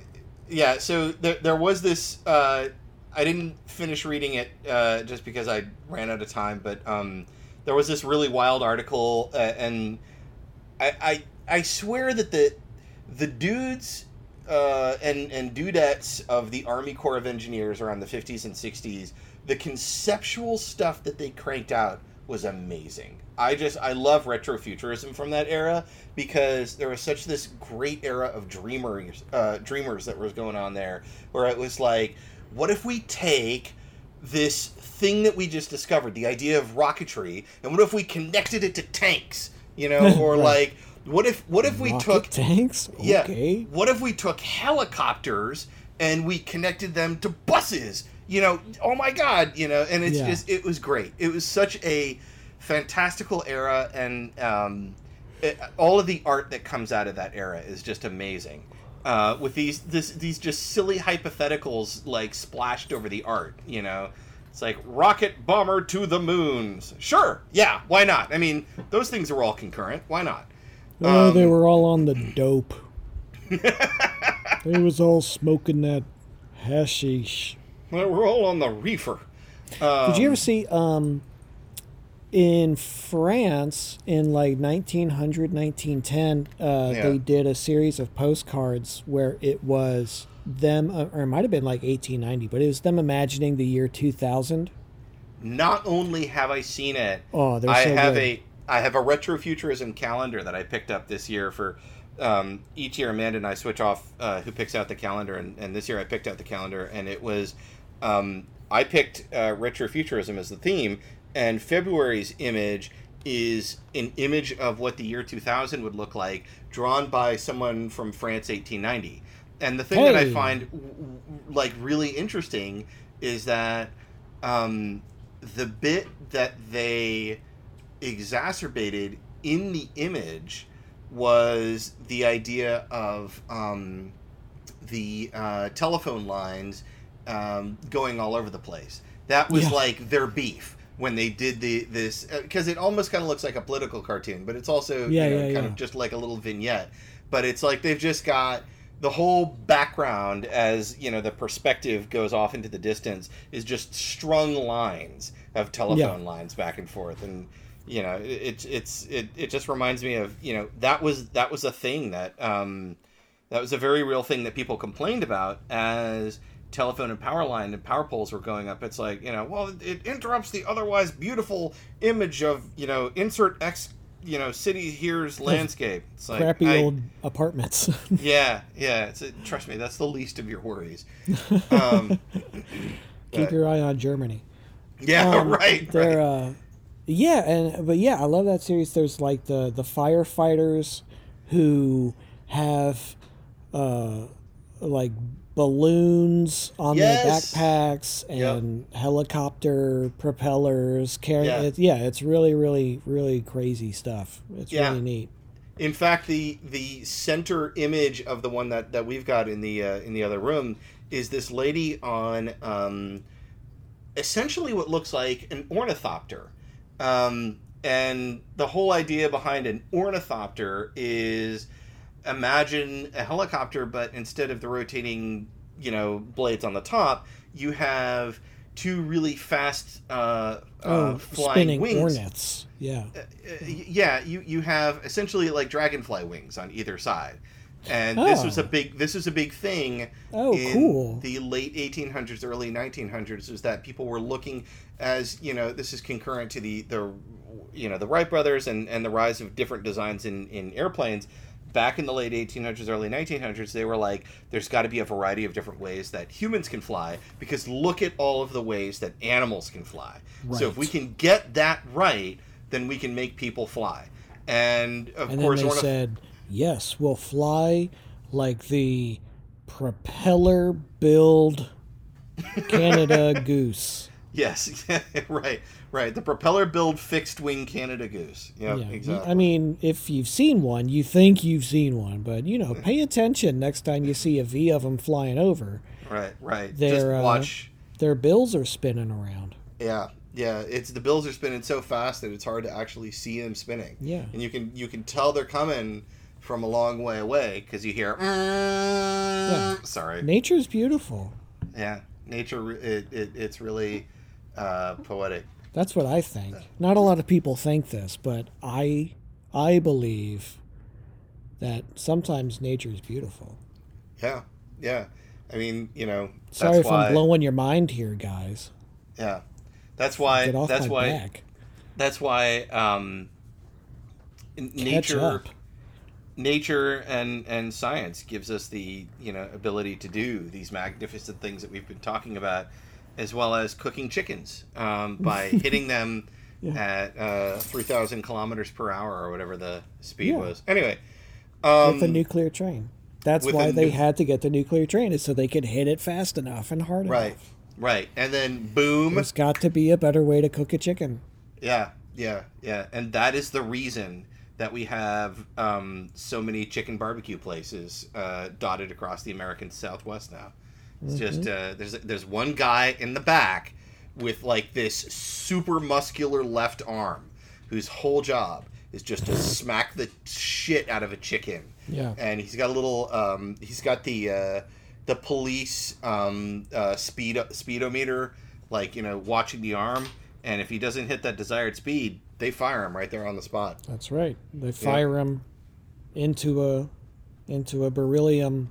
yeah. So there, there was this. Uh, I didn't finish reading it uh, just because I ran out of time, but um, there was this really wild article, uh, and I, I I swear that the the dudes uh, and and dudettes of the Army Corps of Engineers around the 50s and 60s, the conceptual stuff that they cranked out was amazing. I just I love retrofuturism from that era because there was such this great era of dreamers uh, dreamers that was going on there, where it was like, what if we take this thing that we just discovered, the idea of rocketry, and what if we connected it to tanks, you know, or like what if what if we Rocket took tanks. yeah. Okay. What if we took helicopters and we connected them to buses? You know, oh my God, you know, and it's Yeah. just, it was great. It was such a fantastical era, and um, it, all of the art that comes out of that era is just amazing. Uh, with these this these just silly hypotheticals like splashed over the art, you know. It's like rocket bomber to the moons. Sure, yeah, why not? I mean, those things are all concurrent. Why not? Oh, they Um, were all on the dope. they was all smoking that hashish. Well, we're all on the reefer. Um, Did you ever see um in France in like 1900 1910 uh Yeah. they did a series of postcards where it was them uh, or it might have been like 1890 but it was them imagining the year 2000 not only have I seen it, Oh, I so have good. a I have a retrofuturism calendar that I picked up this year for um, each year. Amanda and I switch off uh, who picks out the calendar, and, and this year I picked out the calendar, and it was um, I picked uh, retrofuturism as the theme, and February's image is an image of what the year 2000 would look like, drawn by someone from France, 1890. And the thing that I find w- w- like really interesting is that um, the bit that they exacerbated in the image was the idea of um, the uh, telephone lines um, going all over the place. That was Yeah. like their beef when they did the this because it almost kind of looks like a political cartoon, but it's also Yeah, you know, yeah, kind of just like a little vignette. But it's like they've just got the whole background as you know the perspective goes off into the distance is just strung lines of telephone lines back and forth and you know it, it's it's it, it just reminds me of you know that was that was a thing that um that was a very real thing that people complained about as telephone and power line and power poles were going up. It's like you know well it interrupts the otherwise beautiful image of you know insert x you know city here's landscape. It's like crappy I- old apartments. yeah yeah it's a, trust me that's the least of your worries. Um Keep but- your eye on Germany. yeah Um, right They're, right. uh, yeah, and but yeah, I love that series. There's like the the firefighters who have uh, like balloons on Yes. their backpacks Yep. and helicopter propellers. Carry, Yeah. It, yeah, it's really, really, really crazy stuff. It's Yeah. really neat. In fact, the the center image of the one that, that we've got in the uh, in the other room is this lady on um, essentially what looks like an ornithopter, um, and the whole idea behind an ornithopter is imagine a helicopter, but instead of the rotating you know blades on the top, you have two really fast uh, Oh, uh, flying spinning wings hornets. Yeah. uh, yeah, you you have essentially like dragonfly wings on either side, and this was a Oh. big this was a big thing. Oh, in cool. The late 1800s, early 1900s is that people were looking as you know this is concurrent to the the you know the Wright brothers and and the rise of different designs in in airplanes. Back in the late 1800s, early 1900s, they were like, there's got to be a variety of different ways that humans can fly because look at all of the ways that animals can fly. So if we can get that right, then we can make people fly. And of And then course, they ornith- said, yes, we'll fly like the propeller billed Canada goose. Yes, right, right. The propeller billed fixed wing Canada goose. Yep, yeah. exactly. I mean, if you've seen one, you think you've seen one, but you know, pay attention next time you see a V of them flying over. right, right. Just They're, uh, watch. Their bills are spinning around. Yeah, yeah. It's the bills are spinning so fast that it's hard to actually see them spinning. Yeah. and you can you can tell they're coming from a long way away because you hear. Yeah. Sorry. Nature's beautiful. Yeah, nature. It, it it's really uh, poetic. That's what I think. Not a lot of people think this, but I I believe that sometimes nature is beautiful. Yeah, yeah. I mean, you know, that's Sorry if why. I'm blowing your mind here, guys. Yeah, that's why. Get off That's my why. back. That's why. Um, nature, up. nature, and and science gives us the you know ability to do these magnificent things that we've been talking about, as well as cooking chickens um, by hitting them Yeah. at uh, three thousand kilometers per hour or whatever the speed Yeah. was. Anyway, um, with a nuclear train. That's why they nu- had to get the nuclear train, is so they could hit it fast enough and hard right, enough. Right, right, and then boom. There's got to be a better way to cook a chicken. Yeah, yeah, yeah, and that is the reason that we have um, so many chicken barbecue places uh, dotted across the American Southwest now. It's just uh, there's there's one guy in the back with like this super muscular left arm whose whole job is just to smack the shit out of a chicken. Yeah. and he's got a little um, he's got the uh, the police um, uh, speed speedometer like you know watching the arm and if he doesn't hit that desired speed they fire him right there on the spot That's right. They fire him into a into a beryllium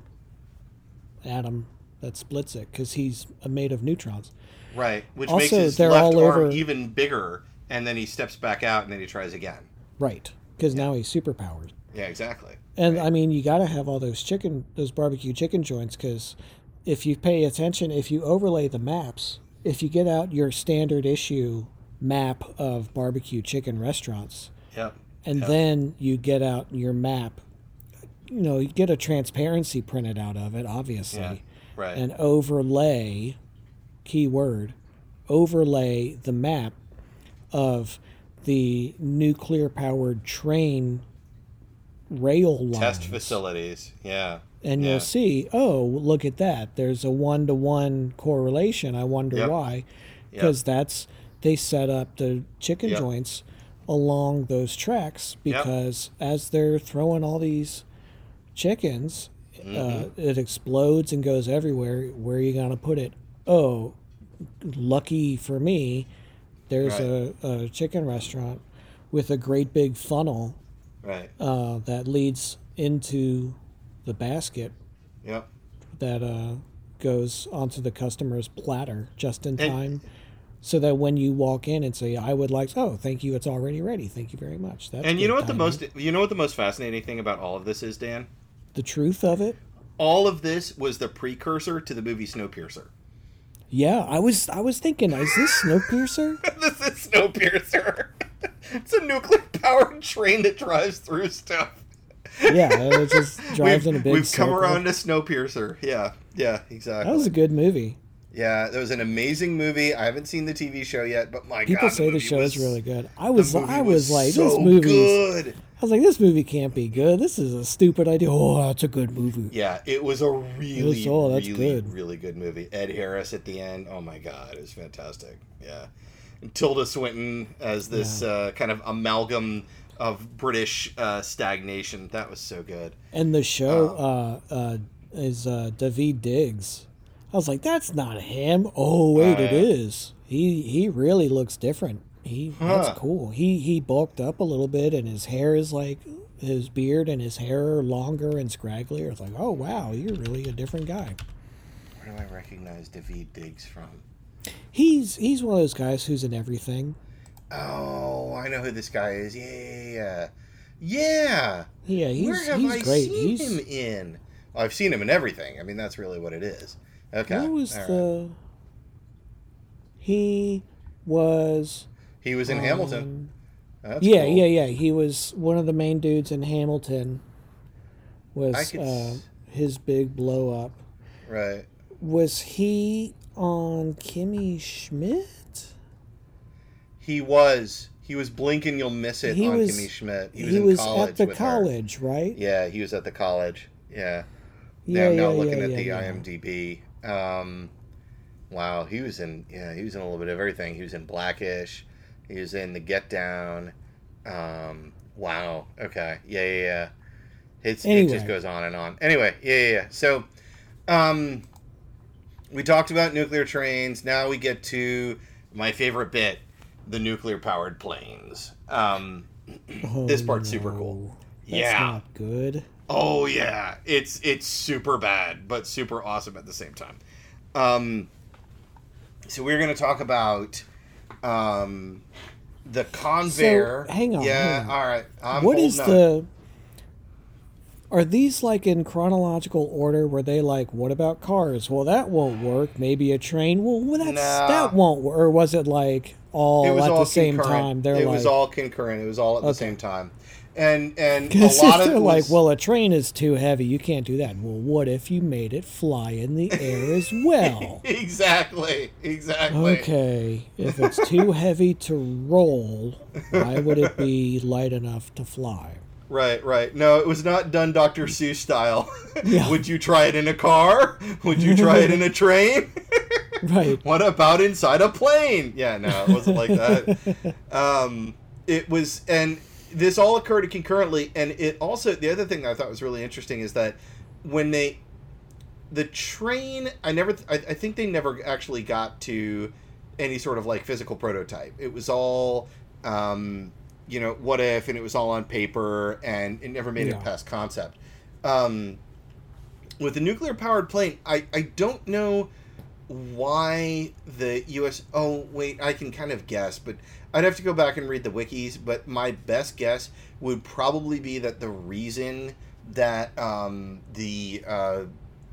atom that splits it because he's made of neutrons. Right, which Also, makes his they're left all arm over- even bigger, and then he steps back out, and then he tries again. Right, because now he's superpowered. Yeah, exactly. And I mean, you got to have all those chicken, those barbecue chicken joints, because if you pay attention, if you overlay the maps, if you get out your standard issue map of barbecue chicken restaurants, Yep. and Yep. then you get out your map, you know, you get a transparency printed out of it, obviously, Yeah. Right. and overlay, keyword, overlay the map of the nuclear powered train rail lines Test facilities. Yeah. and Yeah. you'll see, oh, look at that. There's a one to one correlation. I wonder Yep. why. Yep. Because that's they set up the chicken Yep. joints along those tracks Yep. because as they're throwing all these chickens, uh, Mm-hmm. it explodes and goes everywhere. Where are you going to put it? Oh, lucky for me, there's a, a chicken restaurant with a great big funnel Right. uh, that leads into the basket Yep. that uh, goes onto the customer's platter just in And- time so that when you walk in and say i would like oh thank you it's already ready thank you very much that's And you know what the most you know what the most fascinating thing about all of this is, Dan? The truth of it All of this was the precursor to the movie Snowpiercer. yeah i was i was thinking is this snowpiercer this is Snowpiercer. it's a nuclear powered train that drives through stuff. yeah it just drives we've, in a big We've come circle. around to Snowpiercer. Yeah, yeah, exactly. that was a good movie yeah, that was an amazing movie. I haven't seen the TV show yet, but my people God, say the movie show was, is really good i was i was like so this movie good. i was like this movie can't be good this is a stupid idea oh that's a good movie Yeah, it was a really, oh, that's really, good. really good movie. Ed Harris at the end. Oh my god, it was fantastic. Yeah, and Tilda Swinton as this uh, kind of amalgam of British uh, stagnation. That was so good. And the show Oh. uh, uh, is uh, Daveed Diggs. I was like, that's not him. Oh wait, Oh, it is. He he really looks different. He Huh. that's cool. He he bulked up a little bit, and his hair is like his beard and his hair are longer and scragglier. It's like, oh wow, you're really a different guy. Where do I recognize Daveed Diggs from? He's he's one of those guys who's in everything. Oh, I know who this guy is. Yeah, yeah, yeah. Yeah, yeah. he's Where have he's I great. seen he's him in? Well, I've seen him in everything. I mean, that's really what it is. Okay. what was all right. the? He was He was in Hamilton. um, That's yeah, cool. yeah, yeah. He was one of the main dudes in Hamilton. I Was could uh, his big blow up? Right. Was he on Kimmy Schmidt? He was. He was blinking. you'll miss it He on was- Kimmy Schmidt. He He was, was, in college at the with her. college, right? Yeah, he was at the college. Yeah. Yeah, now, yeah, now yeah, looking at yeah, the yeah. IMDb. Um, wow, he was in. Yeah, he was in a little bit of everything. He was in Blackish. He was in The Get Down. Um, wow. Okay. Yeah, yeah, yeah. It's, It just goes on and on. Anyway, yeah, yeah, yeah. So, um, we talked about nuclear trains. Now we get to my favorite bit: the nuclear powered planes. Um, Oh, This part's super cool. That's yeah. not good. Oh yeah, it's it's super bad, but super awesome at the same time. Um, so we're gonna talk about um, the Convair. So, hang on, Yeah, hang on. all right. I'm what is on. the? Are these like in chronological order? Were they like, what about cars? Well, that won't work. Maybe a train. Well, that's Nah. that won't work. Or was it like all It was at all the same concurrent. time? They're it like, was all concurrent. It was all at the same time, and and a lot of they're like, well, a train is too heavy. You can't do that. Well, what if you made it fly in the air as well? exactly, exactly. Okay, if it's too heavy to roll, why would it be light enough to fly? Right, right. No, it was not done Dr. Seuss style. Yeah. Would you try it in a car? Would you try it in a train? Right. what about inside a plane? Yeah, no, it wasn't like that. um, it was, and this all occurred concurrently. And it also, the other thing I thought was really interesting is that when they, the train, I never, I, I think they never actually got to any sort of like physical prototype. It was all, um, you know, what if, and it was all on paper, and it never made Yeah. it past concept. Um, with the nuclear powered plane, I, I don't know why the U.S. Oh, wait, I can kind of guess, but I'd have to go back and read the wikis. But my best guess would probably be that the reason that um, the uh,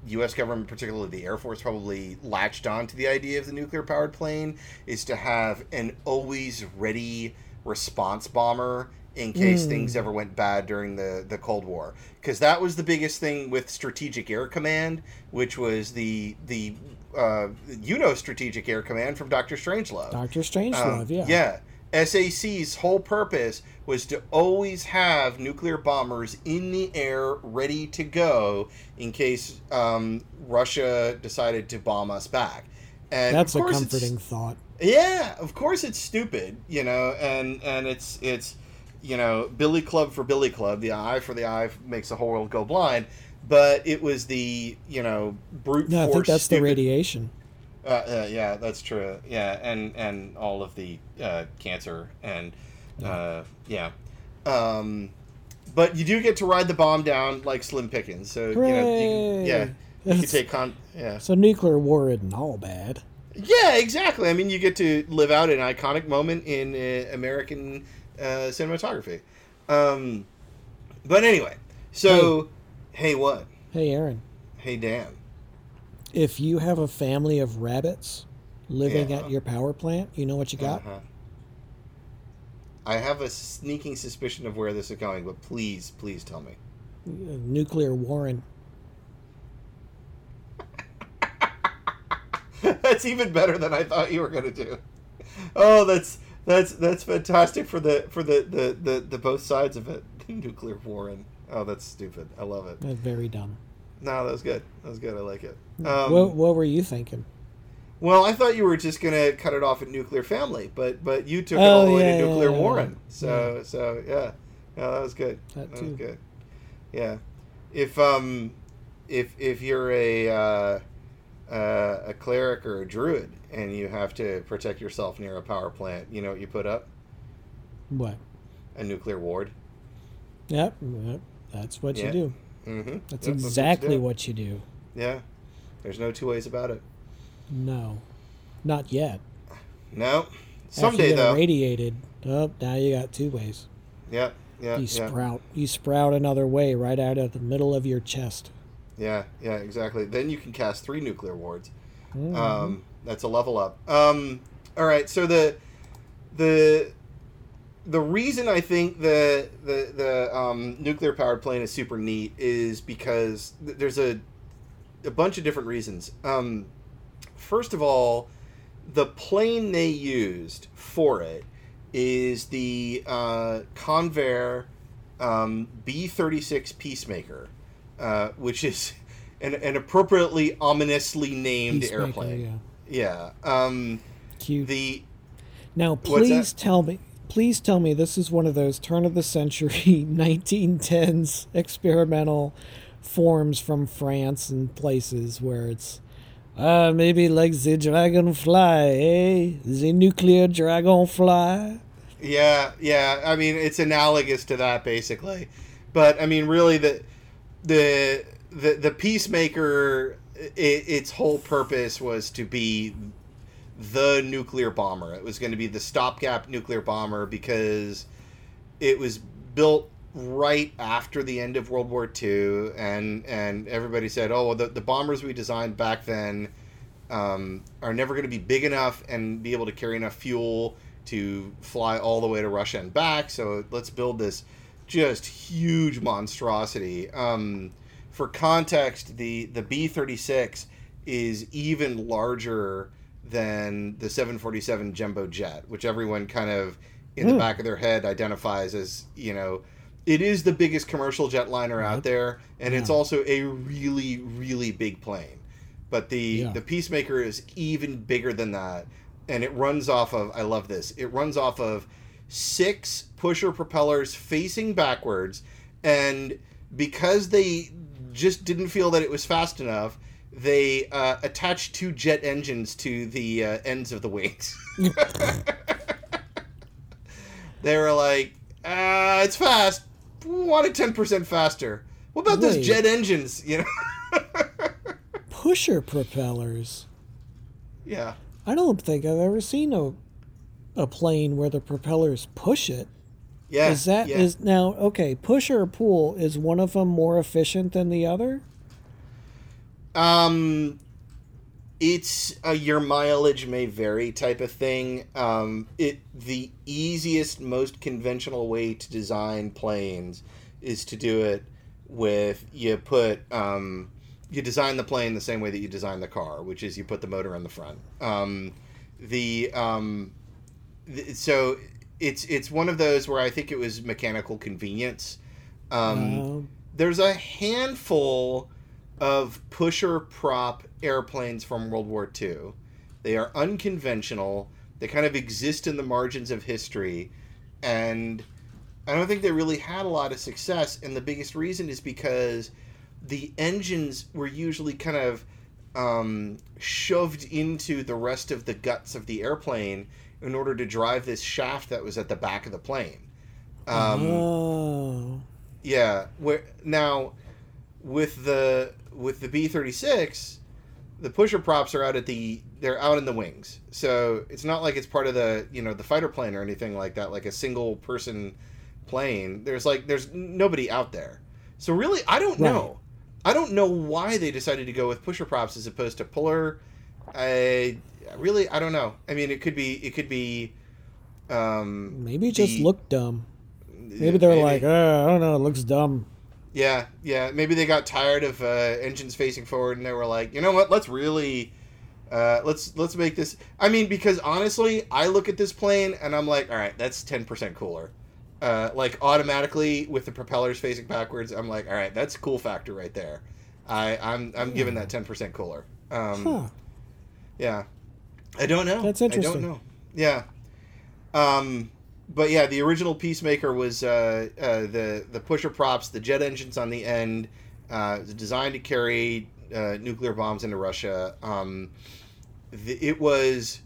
U.S. government, particularly the Air Force, probably latched on to the idea of the nuclear powered plane is to have an always ready response bomber in case Mm. things ever went bad during the, the Cold War. Because that was the biggest thing with Strategic Air Command, which was the the uh, you know Strategic Air Command from Doctor Strangelove. Doctor Strangelove, Um, yeah. Yeah. SAC's whole purpose was to always have nuclear bombers in the air ready to go in case um, Russia decided to bomb us back. And That's a comforting thought. yeah, of course it's stupid, you know, and and it's it's you know Billy Club for Billy Club. The eye for the eye makes the whole world go blind. But it was the you know brute No, I force. think that's the radiation. uh, uh, yeah, that's true. Yeah, and and all of the uh, cancer and uh, yeah, um, but you do get to ride the bomb down like Slim Pickens. So you know, you can, yeah, you can take con. Yeah, So nuclear war isn't all bad. yeah, exactly. I mean, you get to live out an iconic moment in uh, American uh, cinematography. Um, but anyway, so hey, what? Hey, Aaron, Hey, Dan. if you have a family of rabbits living Yeah. at your power plant, you know what you got? Uh-huh. I have a sneaking suspicion of where this is going, but please, please tell me. Nuclear warren. that's even better than I thought you were going to do. Oh, that's that's that's fantastic for the for the the the, the both sides of it. Nuclear war and oh, that's stupid. I love it. That's very dumb. No, that was good. That was good. I like it. Um, what, what were you thinking? well, I thought you were just gonna cut it off at nuclear family, but but you took it Oh, all the way yeah, to nuclear yeah, warren. yeah. So so yeah, yeah, that was good. That was too. good. Yeah, if um, if if you're a uh, uh, a cleric or a druid and you have to protect yourself near a power plant, you know what you put up? What? A nuclear ward. Yep, yep that's what Yeah. you do. Mm-hmm. That's exactly what. what you do. Yeah, there's no two ways about it. No, not yet. No, someday you though. irradiated, oh, now you got two ways. Yeah, yeah, You yeah. sprout. You sprout another way right out of the middle of your chest. Yeah, yeah, exactly. Then you can cast three nuclear wards. Mhm. Um, that's a level up. Um, all right, so the the the reason I think the the the um, nuclear powered plane is super neat is because th- there's a a bunch of different reasons. Um, first of all, the plane they used for it is the uh, Convair um, B thirty six Peacemaker, uh, which is an, an appropriately ominously named Peacemaker, airplane. Yeah. Yeah. Um, Cute. the Now, please tell me. Please tell me this is one of those turn of the century 1910s experimental forms from France and places where it's uh, maybe like the dragonfly, eh? The nuclear dragonfly. yeah, yeah. I mean, it's analogous to that basically, but I mean, really, the the the the peacemaker, i its whole purpose was to be the nuclear bomber. It was going to be the stopgap nuclear bomber because it was built right after the end of World War II, and and everybody said, oh, well, the the bombers we designed back then um, are never going to be big enough and be able to carry enough fuel to fly all the way to Russia and back. So let's build this just huge monstrosity. Um, for context, the the B thirty six is even larger than the seven forty seven jumbo jet, which everyone kind of in the Hmm. back of their head identifies as you know. It is the biggest commercial jetliner out there, and it's also a really, really big plane. But the Yeah. the Peacemaker is even bigger than that, and it runs off of. I love this. It runs off of six pusher propellers facing backwards, and because they just didn't feel that it was fast enough, they uh, attached two jet engines to the uh, ends of the wings. they were like, uh, "It's fast. We want it ten percent faster. What about those jet engines?" You know. Pusher propellers. Yeah. I don't think I've ever seen a a plane where the propellers push it. Yeah. Is that is yeah. now okay? Push or pull is one of them more efficient than the other? Um, it's a your mileage may vary type of thing. Um, it the easiest, most conventional way to design planes is to do it with you put um, you design the plane the same way that you design the car, which is you put the motor on the front. Um, the um, th- so it's it's one of those where I think it was mechanical convenience. Um, Um, there's a handful of pusher prop airplanes from World War II. They are unconventional. They kind of exist in the margins of history, and I don't think they really had a lot of success. And the biggest reason is because the engines were usually kind of um, shoved into the rest of the guts of the airplane in order to drive this shaft that was at the back of the plane. Um, oh. yeah. Where now with the with the B thirty six, the pusher props are out at the they're out in the wings. So it's not like it's part of the you know the fighter plane or anything like that, like a single person plane. There's like there's nobody out there. So really, I don't Right. know. I don't know why they decided to go with pusher props as opposed to puller. I really I don't know. I mean, it could be it could be. Um, Maybe it just the- looked dumb. Maybe they're like, uh, I don't know, it looks dumb. Yeah, yeah. Maybe they got tired of uh, engines facing forward, and they were like, you know what? Let's really, uh, let's let's make this. I mean, because honestly, I look at this plane and I'm like, all right, that's ten percent cooler. Uh, like automatically with the propellers facing backwards, I'm like, all right, that's a cool factor right there. I I'm I'm giving that ten percent cooler. Um, Huh. yeah. I don't know. That's interesting. I don't know. Yeah. Um, but yeah, the original Peacemaker was uh, uh, the the pusher props, the jet engines on the end, uh, designed to carry uh, nuclear bombs into Russia. Um, the, it was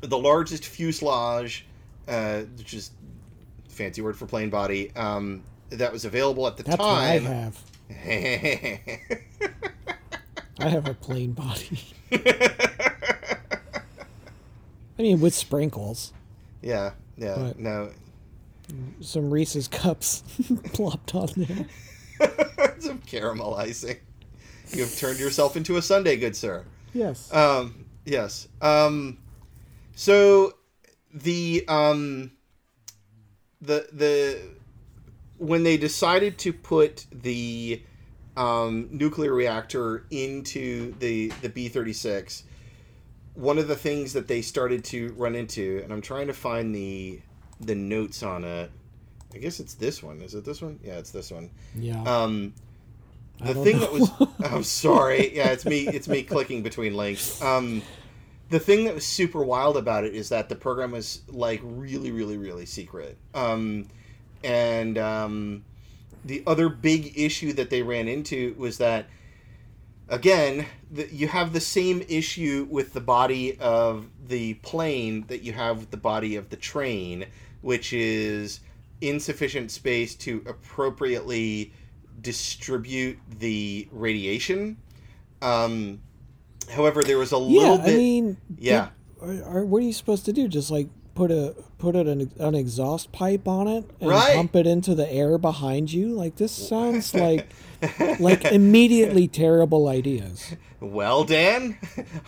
the largest fuselage, uh, which is fancy word for plane body, um, that was available at the That's what I time. have. I have a plain body. I mean, with sprinkles. yeah, yeah, But- no. Some Reese's cups plopped on there. Some caramel icing. You have turned yourself into a sundae, good sir. Yes. Um, yes. Um, so the um, the the when they decided to put the um, nuclear reactor into the the B thirty six, one of the things that they started to run into, and I'm trying to find the the notes on it. I guess it's this one. Is it this one? Yeah, it's this one. yeah. Um, the thing know. that was I'm sorry. Yeah, it's me it's me clicking between links. Um the thing that was super wild about it is that the program was like really really really secret. Um and um the other big issue that they ran into was that again, the, you have the same issue with the body of the plane that you have with the body of the train, which is insufficient space to appropriately distribute the radiation. Um, however, there was a yeah, little I bit. mean, yeah. Are, are, what are you supposed to do? Just like put a put it an, an exhaust pipe on it and Right. pump it into the air behind you? Like this sounds like like immediately terrible ideas. Well, Dan,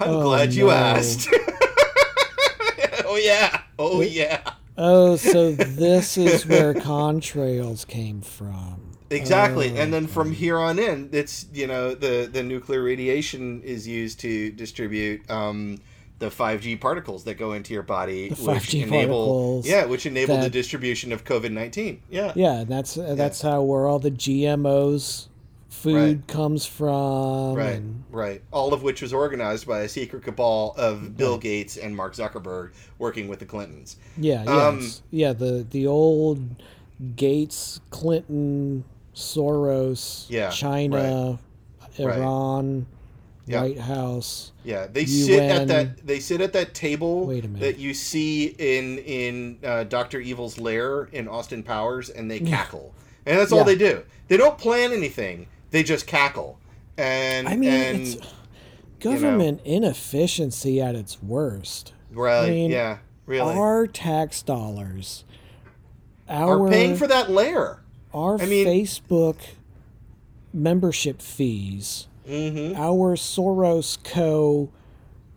I'm Oh, glad you no. asked. oh yeah. Oh yeah. Oh, so this is where contrails came from. Exactly, Oh, and then from here on in, it's you know the the nuclear radiation is used to distribute um, the five G particles that go into your body, which 5G enable particles yeah, which enable the distribution of COVID nineteen. Yeah, Yeah, and that's that's how where all the GMOs food Right. comes from. right, and- right. All of which was organized by a secret cabal of Bill Gates and Mark Zuckerberg working with the Clintons. yeah, yeah, Um, it's- yeah. The the old Gates, Clinton, Soros, Yeah, China. Iran, Yeah. White House. Yeah, they sit at that. They sit at that table Wait a minute. that you see in in uh, Doctor Evil's lair in Austin Powers, and they cackle, and that's all they do. They don't plan anything. They just cackle, and I mean, and it's government inefficiency at its worst. right, I mean, yeah, really Our tax dollars, our are paying for that layer. our I mean- Facebook membership fees, hmm our Soros Co.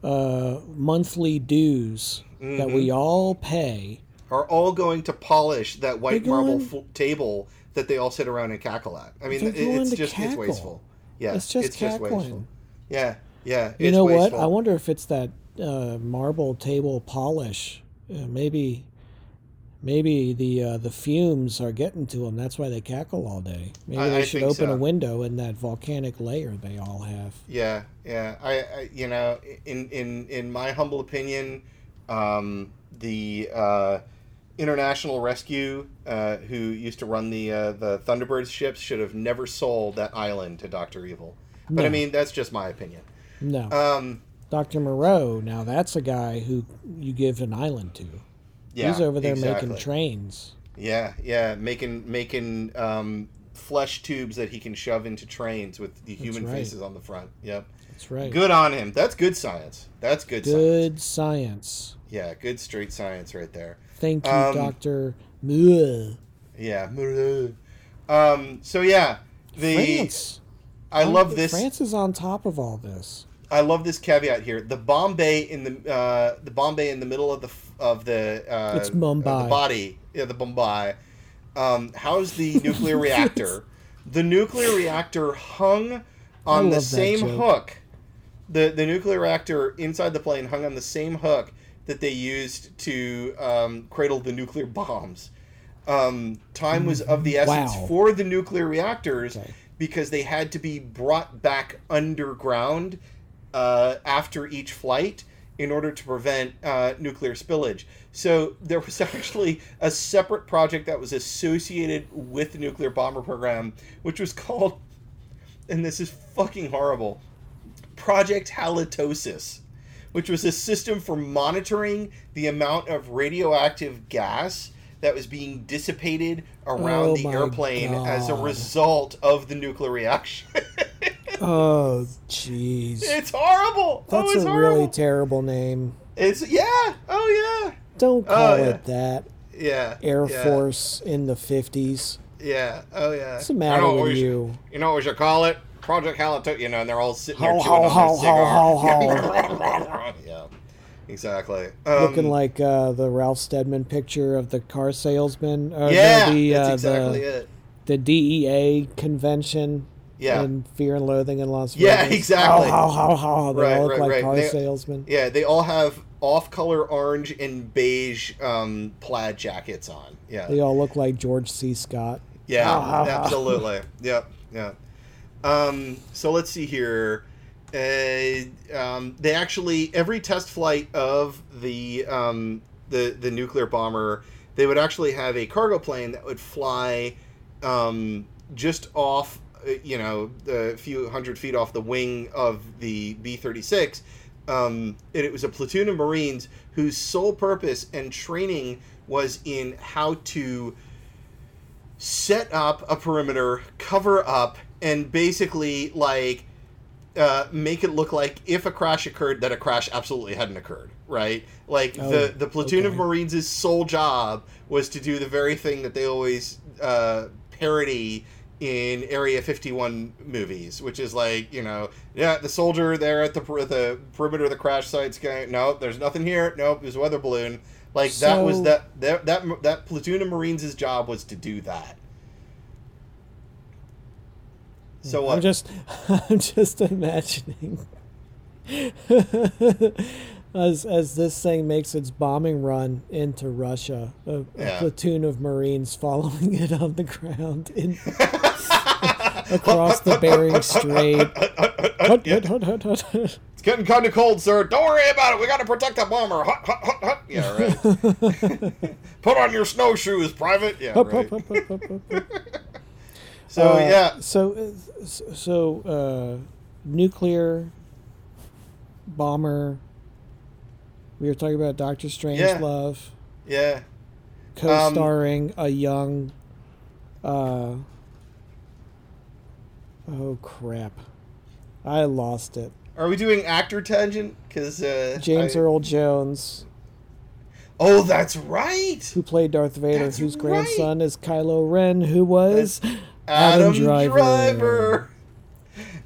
Uh, monthly dues that Mm-hmm. we all pay. Are all going to polish that white They're marble f- table that they all sit around and cackle at. I mean, it- it's just it's wasteful. Yeah, It's just cackling. wasteful. Yeah, yeah. You know wasteful. what? I wonder if it's that uh, marble table polish. Uh, maybe, maybe the uh, the fumes are getting to them. That's why they cackle all day. Maybe I- they I should open so. a window in that volcanic layer they all have. Yeah, yeah. I, I you know, in in in my humble opinion, um, the uh, International Rescue, uh, who used to run the uh, the Thunderbirds ships, should have never sold that island to Doctor Evil. But I mean, that's just my opinion. No, Um, Dr. Moreau. Now that's a guy who you give an island to. Yeah, He's over there exactly. making trains. Yeah, yeah, making making um, flesh tubes that he can shove into trains with the human right. faces on the front. Yep. That's right. Good on him. That's good science. That's good, science. Good science. Yeah, good straight science right there. Thank you, Um, Doctor. Muh. Yeah. Um. So yeah, the France. I love this. France is on top of all this. I love this caveat here. The bomb bay in the uh, the bomb bay in the middle of the of the uh, It's of the body. Yeah, the bomb bay. Um, how's the nuclear reactor? The nuclear reactor hung on the same hook. The the nuclear reactor inside the plane hung on the same hook that they used to um, cradle the nuclear bombs. Um, time was of the essence Wow. for the nuclear reactors Okay. because they had to be brought back underground uh, after each flight in order to prevent uh, nuclear spillage. So there was actually a separate project that was associated with the nuclear bomber program, which was called, and this is fucking horrible, Project Halitosis, which was a system for monitoring the amount of radioactive gas that was being dissipated around Oh the airplane as a result of the nuclear reaction. Oh, jeez. it's horrible. That's oh, a horrible. really terrible name. It's yeah. Oh yeah. Don't Oh, call yeah. it that. yeah. Air yeah, Force in the 50s. Yeah. Oh yeah. What's the matter I know what with we should- you? You know what we should call it? Project Halitosis. You know, and they're all sitting Ho, there chewing ho, on their ho, ho, cigar. yeah. Exactly. Um, Looking like uh, the Ralph Steadman picture of the car salesman. Or yeah, no, the, that's uh, exactly the, it. the DEA convention Yeah. in Fear and Loathing in Las Vegas. Yeah, exactly. How, how, how, how. They Right, all look right, like right. car They- salesmen. Yeah, they all have off-color orange and beige um, plaid jackets on. Yeah. They all look like George C. Scott. Yeah, ha. absolutely. Yep, yeah. Um, so let's see here. Uh, um, they actually every test flight of the um, the the nuclear bomber, they would actually have a cargo plane that would fly um, just off, you know, a few hundred feet off the wing of the B thirty six. Um, and it was a platoon of Marines whose sole purpose and training was in how to set up a perimeter, cover up, and basically like uh, make it look like if a crash occurred, that a crash absolutely hadn't occurred, right? Like Oh, the the platoon of. Marines' sole job was to do the very thing that they always uh, parody in Area 51 movies, which is like, you know, yeah, the soldier there at the the perimeter of the crash site's going, no, there's nothing here. Nope, there's a weather balloon. Like that was that that that that platoon of Marines' job was to do that. So what? I'm just, I'm just imagining as as this thing makes its bombing run into Russia, a, a platoon of Marines following it on the ground in, across the Bering Strait. Hut, hut, hut, hut, hut, hut. It's getting kind of cold, sir. Don't worry about it. We got to protect the bomber. Hut, hut, hut, hut. Yeah, right. Put on your snowshoes, private. Yeah, right. So Uh, yeah, So, uh, so uh, nuclear bomber. We were talking about Doctor Strangelove, yeah. co-starring a young. Uh, oh crap! I lost it. Are we doing actor tangent? Because uh, James I- Earl Jones, Oh, that's right. who played Darth Vader, That's whose right. grandson is Kylo Ren, who was Adam, Adam Driver. Driver.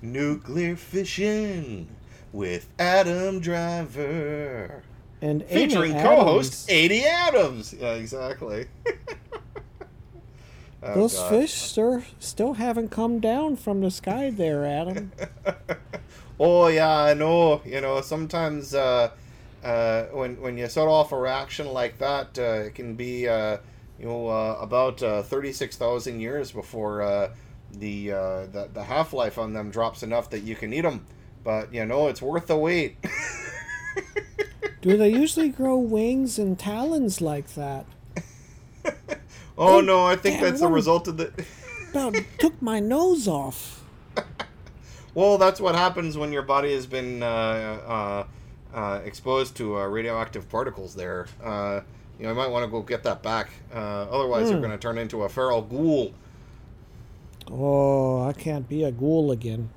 Nuclear fission with Adam Driver. and Amy Featuring co-host 80 Adams. Yeah, exactly. Oh, Those God. fish still, still haven't come down from the sky there, Adam. Oh yeah, I know. You know, sometimes uh, uh, when when you set off a reaction like that, uh, it can be uh, you know uh, about uh, thirty six thousand years before uh, the, uh, the the half life on them drops enough that you can eat them. But you know, it's worth the wait. Do they usually grow wings and talons like that? oh Oh, no, I think that's the result of the. About took my nose off. Well, that's what happens when your body has been uh, uh, uh, exposed to uh, radioactive particles. There, uh, you know, you might want to go get that back. Uh, otherwise, you're Hmm. going to turn into a feral ghoul. Oh, I can't be a ghoul again.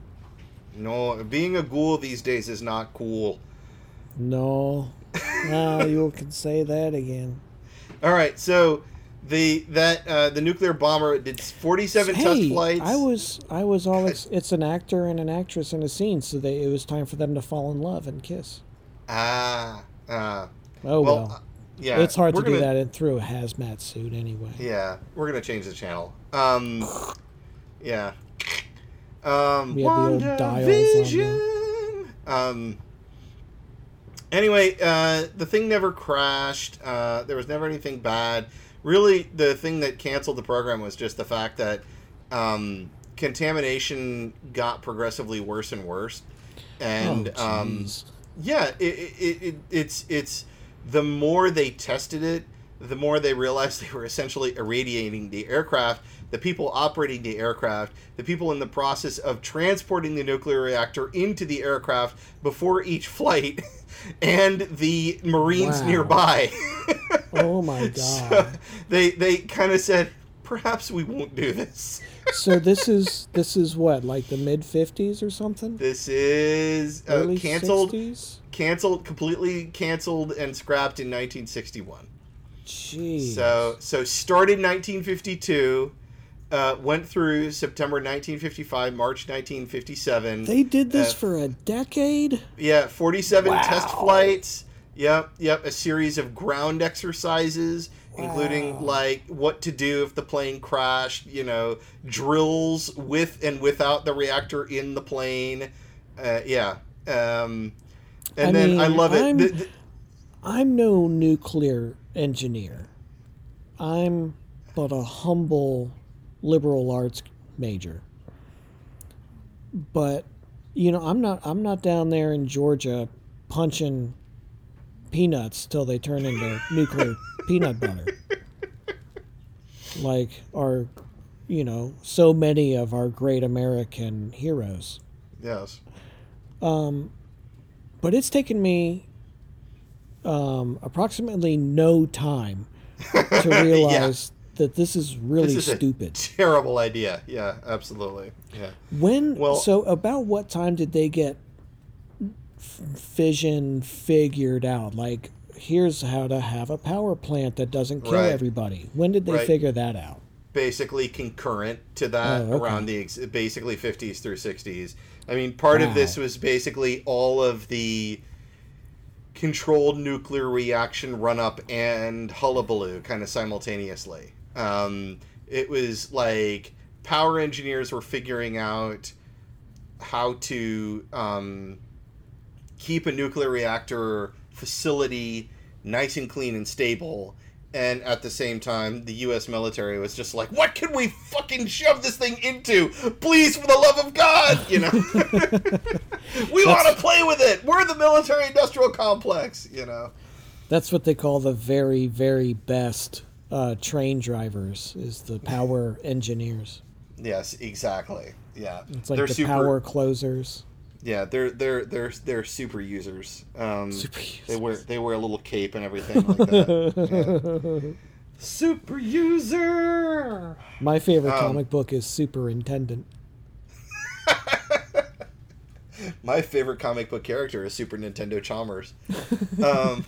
No, being a ghoul these days is not cool. No. Now you can say that again. All right, so the that uh, the nuclear bomber did 47 test hey, flights. I was I was all ex- it's an actor and an actress in a scene, so they, it was time for them to fall in love and kiss. ah, ah. Oh well, well. uh, yeah, it's hard to do that in through a hazmat suit anyway. Yeah, we're gonna change the channel. Um, yeah. Um, We have the old dials on WandaVision. Um. Anyway, uh, the thing never crashed. Uh, there was never anything bad. Really, the thing that canceled the program was just the fact that um, contamination got progressively worse and worse. And oh, um, yeah, it, it, it, it's it's the more they tested it, the more they realized they were essentially irradiating the aircraft, the people operating the aircraft, the people in the process of transporting the nuclear reactor into the aircraft before each flight, and the Marines Wow. nearby. oh my So god. they they kind of said, perhaps we won't do this. so this is this is what like the mid 50s or something? This is uh, Early canceled, 60s? canceled, completely canceled and scrapped in 1961. Jeez. So so started 1952, uh, went through September 1955, March 1957. they did this uh, for a decade? yeah, 47 test flights. Yep, yep. A series of ground exercises, including like what to do if the plane crashed. You know, drills with and without the reactor in the plane. Uh, yeah. Um, and I then I love it. I'm- The- the- I'm no nuclear engineer. I'm but a humble liberal arts major. But you know, I'm not I'm not down there in Georgia punching peanuts till they turn into nuclear peanut butter. Like our you know, so many of our great American heroes. yes. Um, but it's taken me um, approximately no time to realize that this is really This is stupid. terrible idea. Yeah, absolutely. Yeah. when well- so about what time did they get f- fission figured out? Like here's how to have a power plant that doesn't kill Right. everybody. When did they Right. figure that out? basically concurrent to that Oh, okay. around the ex- basically 50s through 60s. I mean, part of this was basically all of the controlled nuclear reaction run up and hullabaloo kind of simultaneously. Um, it was like power engineers were figuring out how to um, keep a nuclear reactor facility nice and clean and stable. And at the same time, the U.S. military was just like, "What can we fucking shove this thing into? Please, for the love of God, you know, we want to play with it. We're the military-industrial complex, you know." That's what they call the very very best uh, train drivers is the power engineers. Yes, exactly. Yeah, It's like they're the super. power closers. Yeah, they're they're they're they're super users. Um, Super They wear they wear a little cape and everything like that. Yeah. Super user. My favorite Um, comic book is Superintendent. my favorite comic book character is Super Nintendo Chalmers. Um,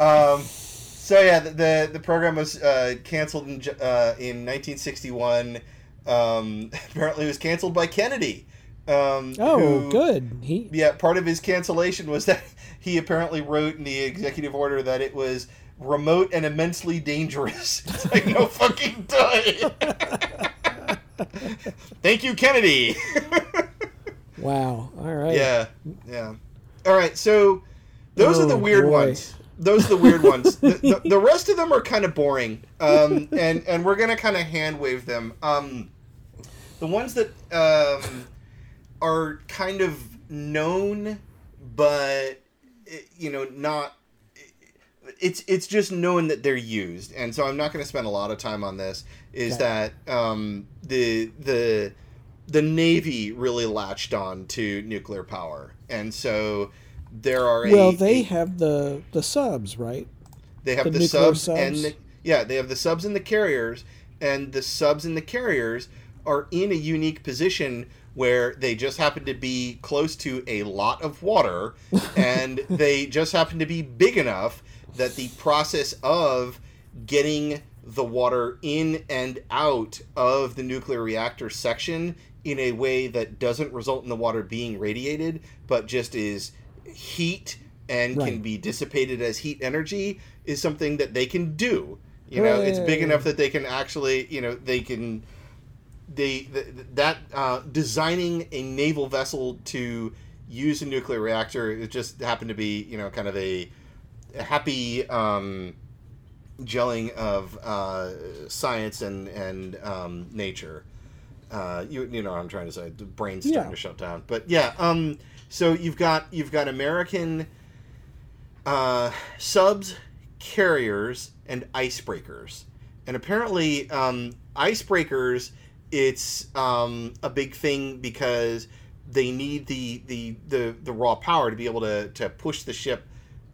um, so yeah, the, the the program was uh, canceled in uh, in 1961. Um, apparently, it was canceled by Kennedy. Um, Oh, who- good. He Yeah, part of his cancellation was that he apparently wrote in the executive order that it was remote and immensely dangerous. It's like no fucking time. Thank you, Kennedy. wow. All right. yeah, yeah. All right, so those are the Oh, weird boy. ones. Those are the weird ones. The, the, the rest of them are kind of boring, um, and and we're gonna kind of hand wave them. Um, the ones that um, are kind of known, but eh, you know, not. It's it's just known that they're used, and so I'm not going to spend a lot of time on this. Is Okay. that um, the the the Navy really latched on to nuclear power, and so there are a, Well, they a- have the the subs, right? they have The the, subs, subs? and the, yeah, they have the subs and the carriers, and the subs and the carriers are in a unique position where they just happen to be close to a lot of water, and they just happen to be big enough that the process of getting the water in and out of the nuclear reactor section in a way that doesn't result in the water being radiated, but just is heat and can be dissipated as heat energy is something that they can do. You know, it's big enough that they can actually, you know, they can they th- that uh, designing a naval vessel to use a nuclear reactor it just happened to be, you know, kind of a, a happy um, gelling of uh, science and and um, nature. Uh, you you know what I'm trying to say. The brain's starting Yeah. to shut down. But yeah, um, so you've got you've got American uh, subs, carriers, and icebreakers, and apparently um, icebreakers. It's um, a big thing because they need the, the, the, the raw power to be able to, to push the ship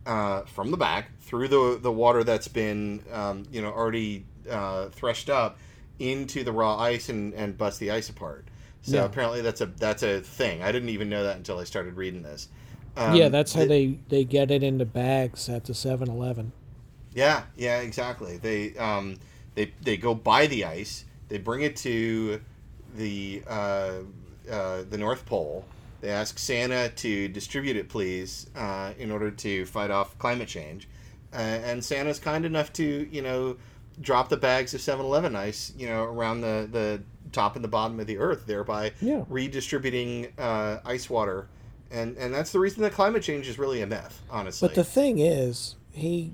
uh, from the back through the the water that's been um, you know already uh, threshed up into the raw ice and, and bust the ice apart. So Yeah. apparently that's a that's a thing. I didn't even know that until I started reading this. Um, yeah, that's how the- they they get it into bags at the 7-Eleven. Yeah, yeah, exactly. They um, they they go buy the ice. They bring it to the uh, uh, the North Pole. They ask Santa to distribute it, please, uh, in order to fight off climate change. Uh, and Santa's kind enough to, you know, drop the bags of 7-Eleven ice, you know, around the, the top and the bottom of the earth, thereby Yeah. redistributing uh, ice water. And and that's the reason that climate change is really a myth, honestly. But the thing is, he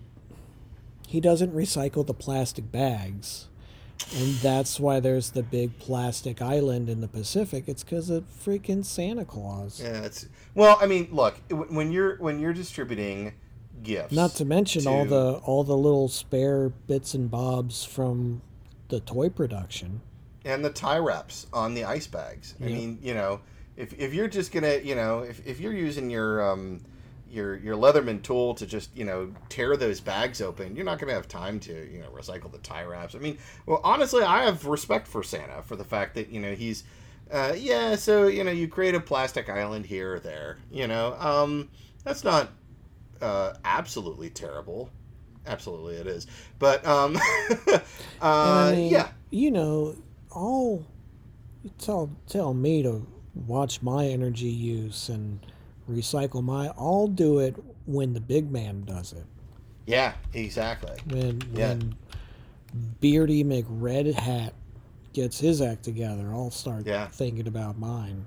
he doesn't recycle the plastic bags. And that's why there's the big plastic island in the Pacific. It's because of freaking Santa Claus. Yeah, it's well. I mean, look when you're when you're distributing gifts, Not to mention all the all the little spare bits and bobs from the toy production. And the tie wraps on the ice bags. I mean, you know, if, if you're just gonna, you know, if, if you're using your um, your your Leatherman tool to just you know tear those bags open, you're not gonna have time to you know recycle the tie wraps. I mean, well, honestly, I have respect for Santa for the fact that you know he's. Uh, yeah, so you know you create a plastic island here or there. You know, um, that's not uh, absolutely terrible. Absolutely, it is. But um, uh, I mean, yeah, you know, all you tell tell me to watch my energy use and recycle my. I'll do it when the big man does it. yeah, exactly. When Yeah. when Beardy McRed Hat gets his act together, I'll start Yeah. thinking about mine.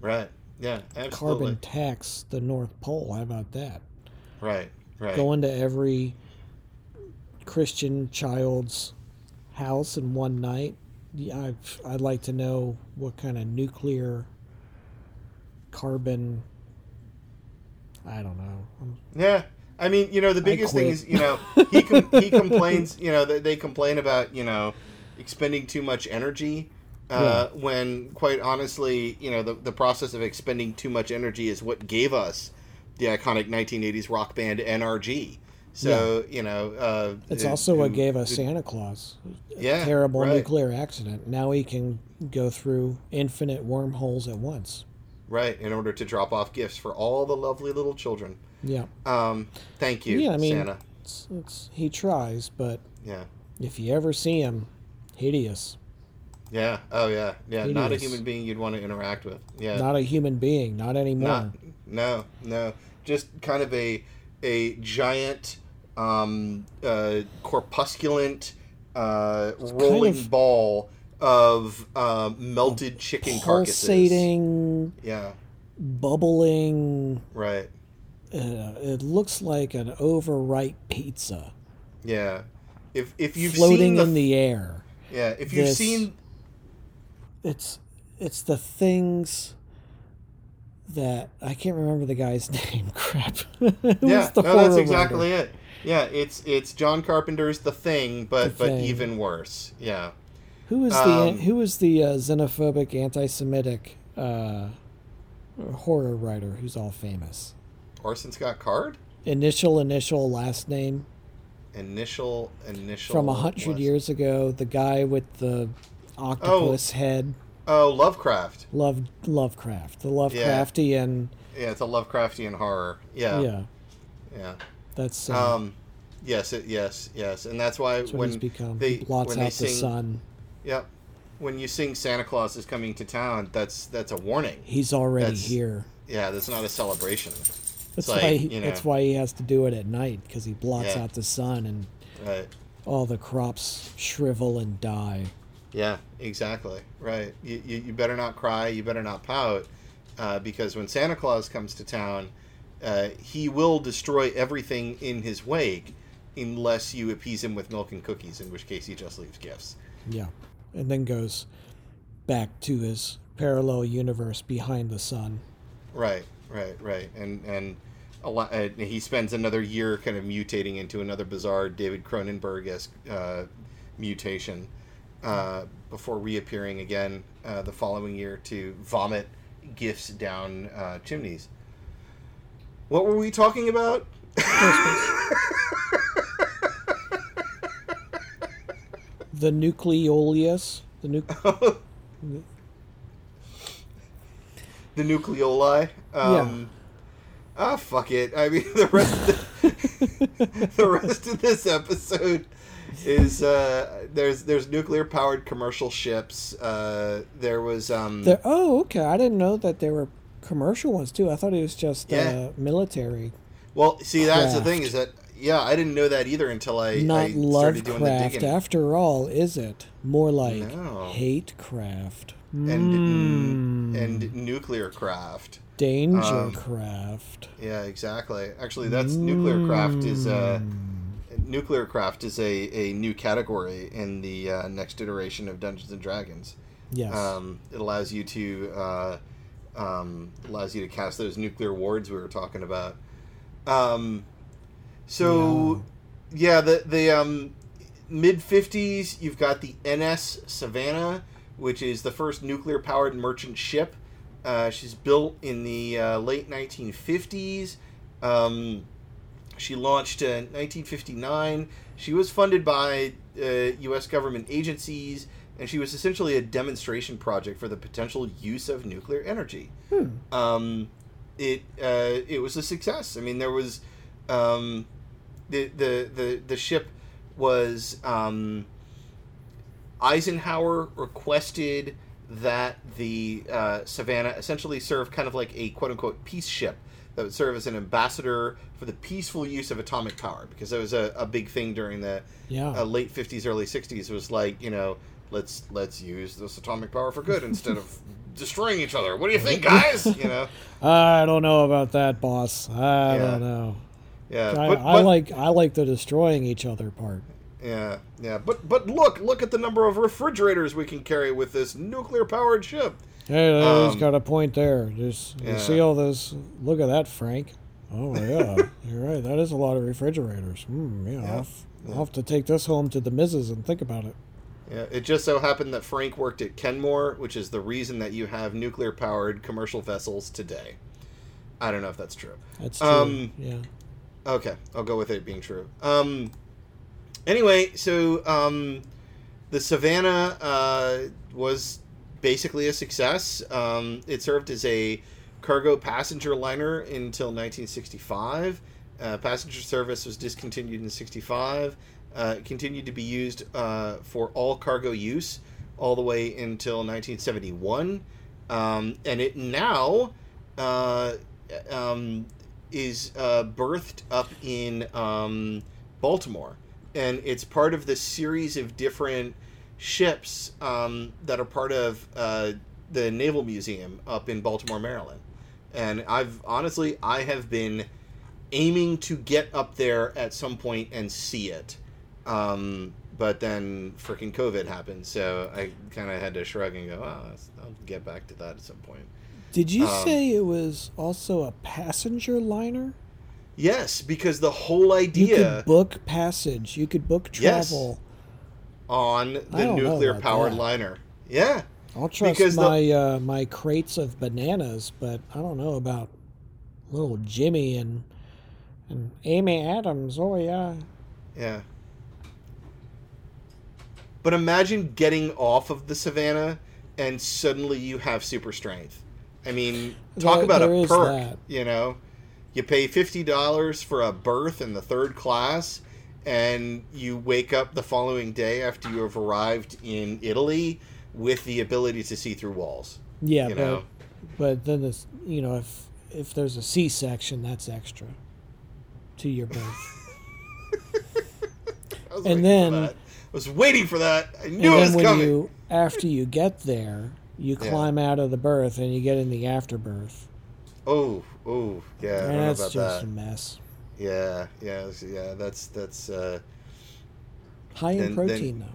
Right. Yeah. Absolutely. Carbon tax the North Pole. How about that? Right. Right. Go into every Christian child's house in one night. Yeah, I've, I'd like to know what kind of nuclear carbon. I don't know. Yeah. I mean, you know, the biggest thing is, you know, he com- he complains, you know, that they complain about, you know, expending too much energy. Uh, When, quite honestly, you know, the, the process of expending too much energy is what gave us the iconic 1980s rock band NRG. So you know, uh, It's who- also what who- gave us who- Santa Claus. A Yeah, terrible right. nuclear accident. Now he can go through infinite wormholes at once. right in order to drop off gifts for all the lovely little children. Yeah. Um, thank you, Yeah, I mean- Santa. It's, it's, he tries, but Yeah. if you ever see him, hideous. Yeah. Oh, yeah. Yeah. Not a human being you'd want to interact with. Yeah. Not a human being, not anymore. Not. No. No. Just kind of a a giant, um, uh, corpusculent, uh, rolling of- ball of uh, melted chicken carcasses. Pulsating, Yeah. bubbling. Right. Uh, it looks like an overripe pizza Yeah. If if you've floating the, in the air. yeah if you've this- seen It's it's the things that I can't remember the guy's name. Crap. Yeah no that's exactly writer? it yeah it's it's John Carpenter's The Thing but The but Thing. even worse yeah Who is was the Um, who the uh, xenophobic, anti-Semitic uh, horror writer who's all famous? Orson Scott Card Initial, initial, last name initial initial from a hundred was- years ago. The guy with the octopus head. oh Lovecraft Love Lovecraft. The Lovecraftian. yeah it's a Lovecraftian horror yeah Yeah, yeah, that's uh, um yes it, yes yes and that's why that's when they he blots when out they the sing sun. yep when you sing Santa Claus is coming to town that's that's a warning He's already That's- here. yeah that's not a celebration That's like, why. He, you know- That's why he has to do it at night because he blots Yeah. out the sun and right all the crops shrivel and die. Yeah, exactly. Right. You, you, you better not cry. You better not pout, uh, because when Santa Claus comes to town, uh, he will destroy everything in his wake, unless you appease him with milk and cookies. In which case, he just leaves gifts. Yeah, and then goes back to his parallel universe behind the sun. Right. Right. Right. And and a lot. Uh, he spends another year kind of mutating into another bizarre David Cronenberg esque uh, mutation. Uh, before reappearing again uh, the following year to vomit gifts down uh, chimneys. What were we talking about? The nucleolus, the nu- the nucleoli. Um, Ah, fuck it. I mean, the rest of the, the rest of this episode is uh, there's there's nuclear powered commercial ships. Uh, there was um, the oh okay, I didn't know that there were commercial ones too. I thought it was just Yeah. uh, military, well, see that's the thing is that yeah, I didn't know that either until I, not I started doing the Lovecraft. After all, is it more like No. hate craft and Mm. and nuclear craft. danger um, craft? Yeah, exactly. Actually, that's nuclear craft is uh, Mm. nuclear craft is a, a new category in the uh, next iteration of Dungeons and Dragons. Yes. Um, it allows you to uh, um, allows you to cast those nuclear wards we were talking about. Um, so yeah, the the um, mid fifties, you've got the NS Savannah, which is the first nuclear powered merchant ship. Uh, she's built in the uh, late 1950s. Um, she launched in 1959. She was funded by uh, U.S. government agencies, and she was essentially a demonstration project for the potential use of nuclear energy. Hmm. Um, it uh, it was a success. I mean, there was um, the, the the the ship was um, Eisenhower requested that the uh, Savannah essentially serve kind of like a quote unquote peace ship that would serve as an ambassador for the peaceful use of atomic power because that was a, a big thing during the Yeah. uh, late 50s early 60s It was like you know let's let's use this atomic power for good instead of destroying each other what do you think guys you know I don't know about that, boss. I Yeah. don't know. yeah I, but, I but- like I like the destroying each other part. yeah yeah but but look look at the number of refrigerators we can carry with this nuclear powered ship Hey, he's Um, got a point there. Just you yeah. see all this. Look at that, Frank. Oh yeah, you're right. That is a lot of refrigerators. Hmm, yeah, Yeah. I'll, I'll have to take this home to the missus and think about it. Yeah, it just so happened that Frank worked at Kenmore, which is the reason that you have nuclear powered commercial vessels today. I don't know if that's true. That's true. Um, yeah. Okay, I'll go with it being true. Um, anyway, so um, the Savannah uh, was basically a success. Um, it served as a cargo passenger liner until 1965. Uh, passenger service was discontinued in 65. Uh, continued to be used uh, for all cargo use all the way until 1971. Um, and it now uh, um, is uh, berthed up in um, Baltimore. And it's part of the series of different ships um, that are part of uh, the Naval Museum up in Baltimore, Maryland. And I've honestly, I have been aiming to get up there at some point and see it. Um, but then freaking COVID happened, so I kind of had to shrug and go, "Oh, I'll get back to that at some point." Did you Um, say it was also a passenger liner? Yes, because the whole idea You could book passage. You could book Yes. travel. on the nuclear powered that. liner, yeah, I'll trust Because the- my uh, my crates of bananas, but I don't know about little Jimmy and and Amy Adams. Oh yeah, yeah. But imagine getting off of the Savannah and suddenly you have super strength. I mean, talk There- about there a perk. that. You know, you pay fifty dollars for a berth in the third class, and you wake up the following day after you have arrived in Italy with the ability to see through walls. yeah. You but know, but then this, you know, if if there's a C section, that's extra to your birth. And then- was waiting for that. I and knew it then was when coming. you after you get there, you Yeah. climb out of the berth and you get in the afterbirth. Oh, oh, yeah. I don't know That's about just that. a mess. Yeah, yeah, yeah. That's that's. uh High in Then- then- protein though.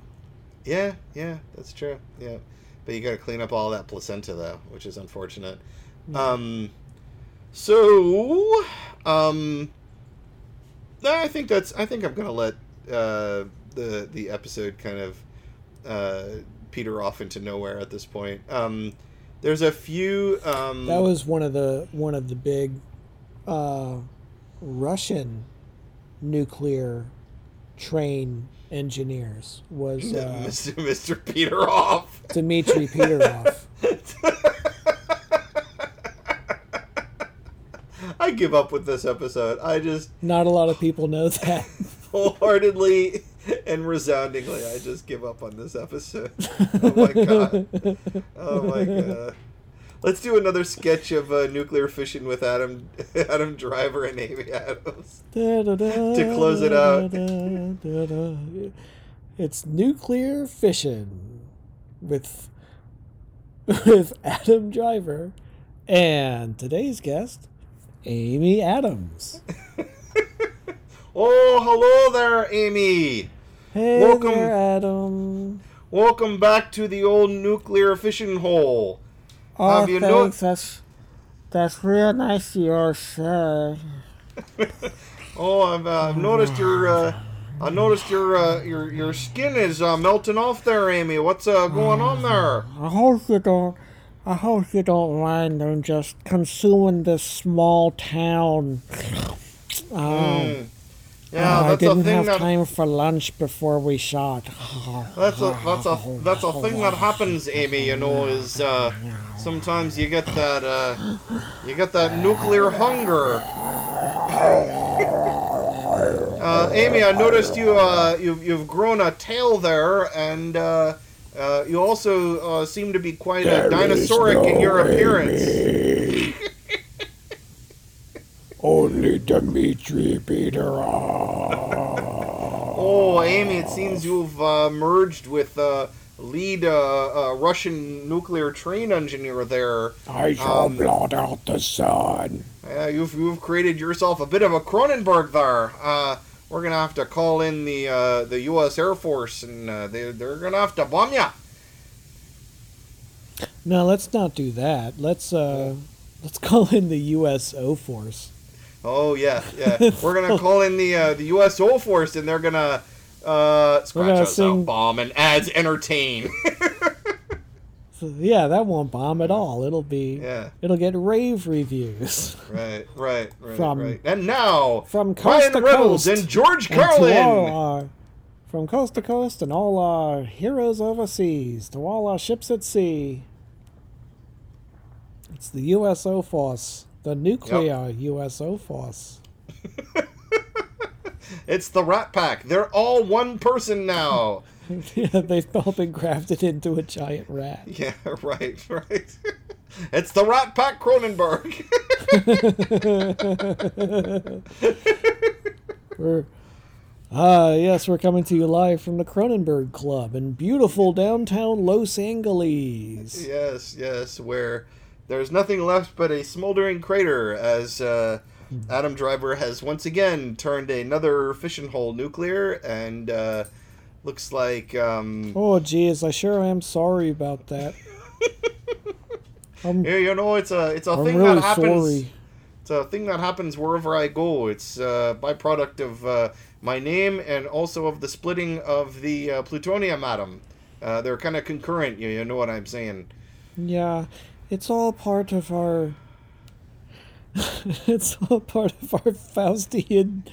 Yeah, yeah, that's true. Yeah, but you got to clean up all that placenta though, which is unfortunate. Um, so, um, I think that's. I think I'm gonna let uh, the the episode kind of uh, peter off into nowhere at this point. Um, there's a few. Um, That was one of the one of the big uh, Russian nuclear train engineers was uh, Mr. Mr. Peter. Dmitry Peterov. I give up with this episode. I just Not a lot of people know that. wholeheartedly and resoundingly, I just give up on this episode. Oh my god. Oh my god. Let's do another sketch of uh, nuclear fission with Adam Adam Driver and Amy Adams. to close it out. It's nuclear fission with with Adam Driver and today's guest, Amy Adams. Oh, hello there, Amy. Hey Welcome. there, Adam. Welcome back to the old nuclear fishing hole. Oh, Have you no- thanks. That's that's real nice of yours, sir. Oh, I've, uh, I've noticed your uh, I noticed your uh, your your skin is uh, melting off there, Amy. What's uh, going on there? I hope you don't. I hope you don't mind them just consuming this small town. Oh, Mm. Oh, Yeah, I that's a didn't thing have that time for lunch before we shot. that's a that's a that's a thing that happens, Amy. You know, is uh, sometimes you get that uh, you get that nuclear hunger. Uh, Amy, I noticed you uh, you've you've grown a tail there, and uh, uh, you also uh, seem to be quite uh, dinosauric in your appearance. Only Dmitri Peterov. Oh, Amy, it seems you've uh, merged with uh, lead uh, uh, Russian nuclear train engineer there. I shall Um, blot out the sun. Uh, you've, you've created yourself a bit of a Cronenberg there. Uh, we're gonna have to call in the uh, the U.S. Air Force, and uh, they they're gonna have to bomb ya. No, let's not do that. Let's uh, let's call in the USO force. Oh yeah, yeah. we're gonna call in the uh, the USO Force, and they're gonna uh, scratch gonna us sing- out, bomb, and ads entertain. so, yeah, that won't bomb at all. It'll be Yeah. it'll get rave reviews Right, right, right, From- right. And now, from coast Ryan to Reynolds coast and George and Carlin. our, from coast to coast and all our heroes overseas to all our ships at sea. It's the USO force, the nuclear USO force. It's the Rat Pack. They're all one person now. yeah, they've all been grafted into a giant rat. yeah, right, right. it's the Rat Pack Cronenberg. We're ah yes, we're coming to you live from the Cronenberg Club in beautiful downtown Los Angeles. yes, yes, where there's nothing left but a smoldering crater as uh, Adam Driver has once again turned another fission hole nuclear and uh, looks like. Um, Oh geez, I sure am sorry about that. Yeah, you know, it's a it's a I'm thing really that happens. sorry. It's a thing that happens wherever I go. It's a byproduct of uh, my name and also of the splitting of the uh, plutonium atom. Uh, they're kind of concurrent. You, you know what I'm saying? Yeah, it's all part of our. it's all part of our Faustian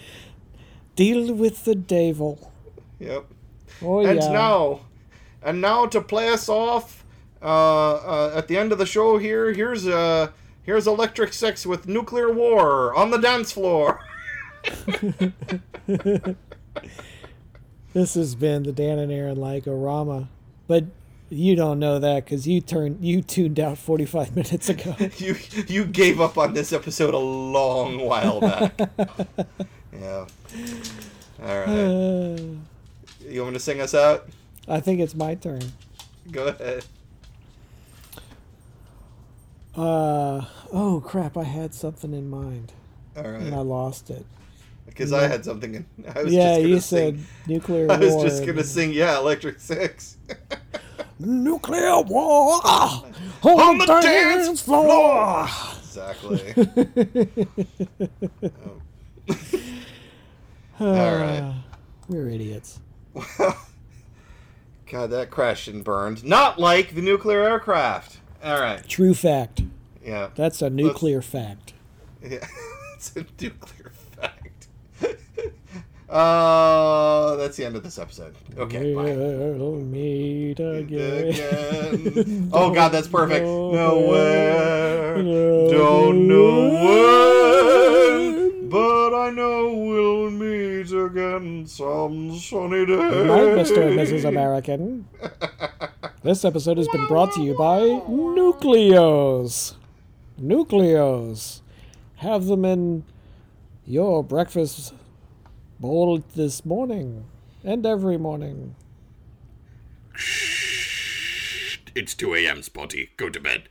deal with the devil. Yep. Oh and yeah. now, and now to play us off uh, uh, at the end of the show here, here's uh, here's Electric Six with nuclear war on the dance floor. This has been the Dan and Aaron Like-O-Rama, but you don't know that because you turned you tuned out 45 minutes ago. you you gave up on this episode a long while back. yeah. All right. Uh, You want me to sing us out? I think it's my turn. Go ahead. Uh oh crap! I had something in mind All and I lost it. Because I had something in. I was yeah, you sing, said nuclear I was war. just gonna sing, yeah, Electric Six. nuclear war on, On the, dance, dance floor. exactly. Oh. All right. We're idiots. God, that crashed and burned. Not like the nuclear aircraft. All right. True fact. Yeah. That's a nuclear fact. Yeah. it's a nuclear fact. Uh, that's the end of this episode. Okay, meet again. Again. Oh God, that's perfect. Nowhere, don't know when, but I know we'll meet again some sunny day. Good night, Mr. and Mrs. American. This episode has been brought to you by Nucleos. Nucleos. Have them in your breakfast bowl this morning and every morning. Shh! It's 2 a.m., Spotty. Go to bed.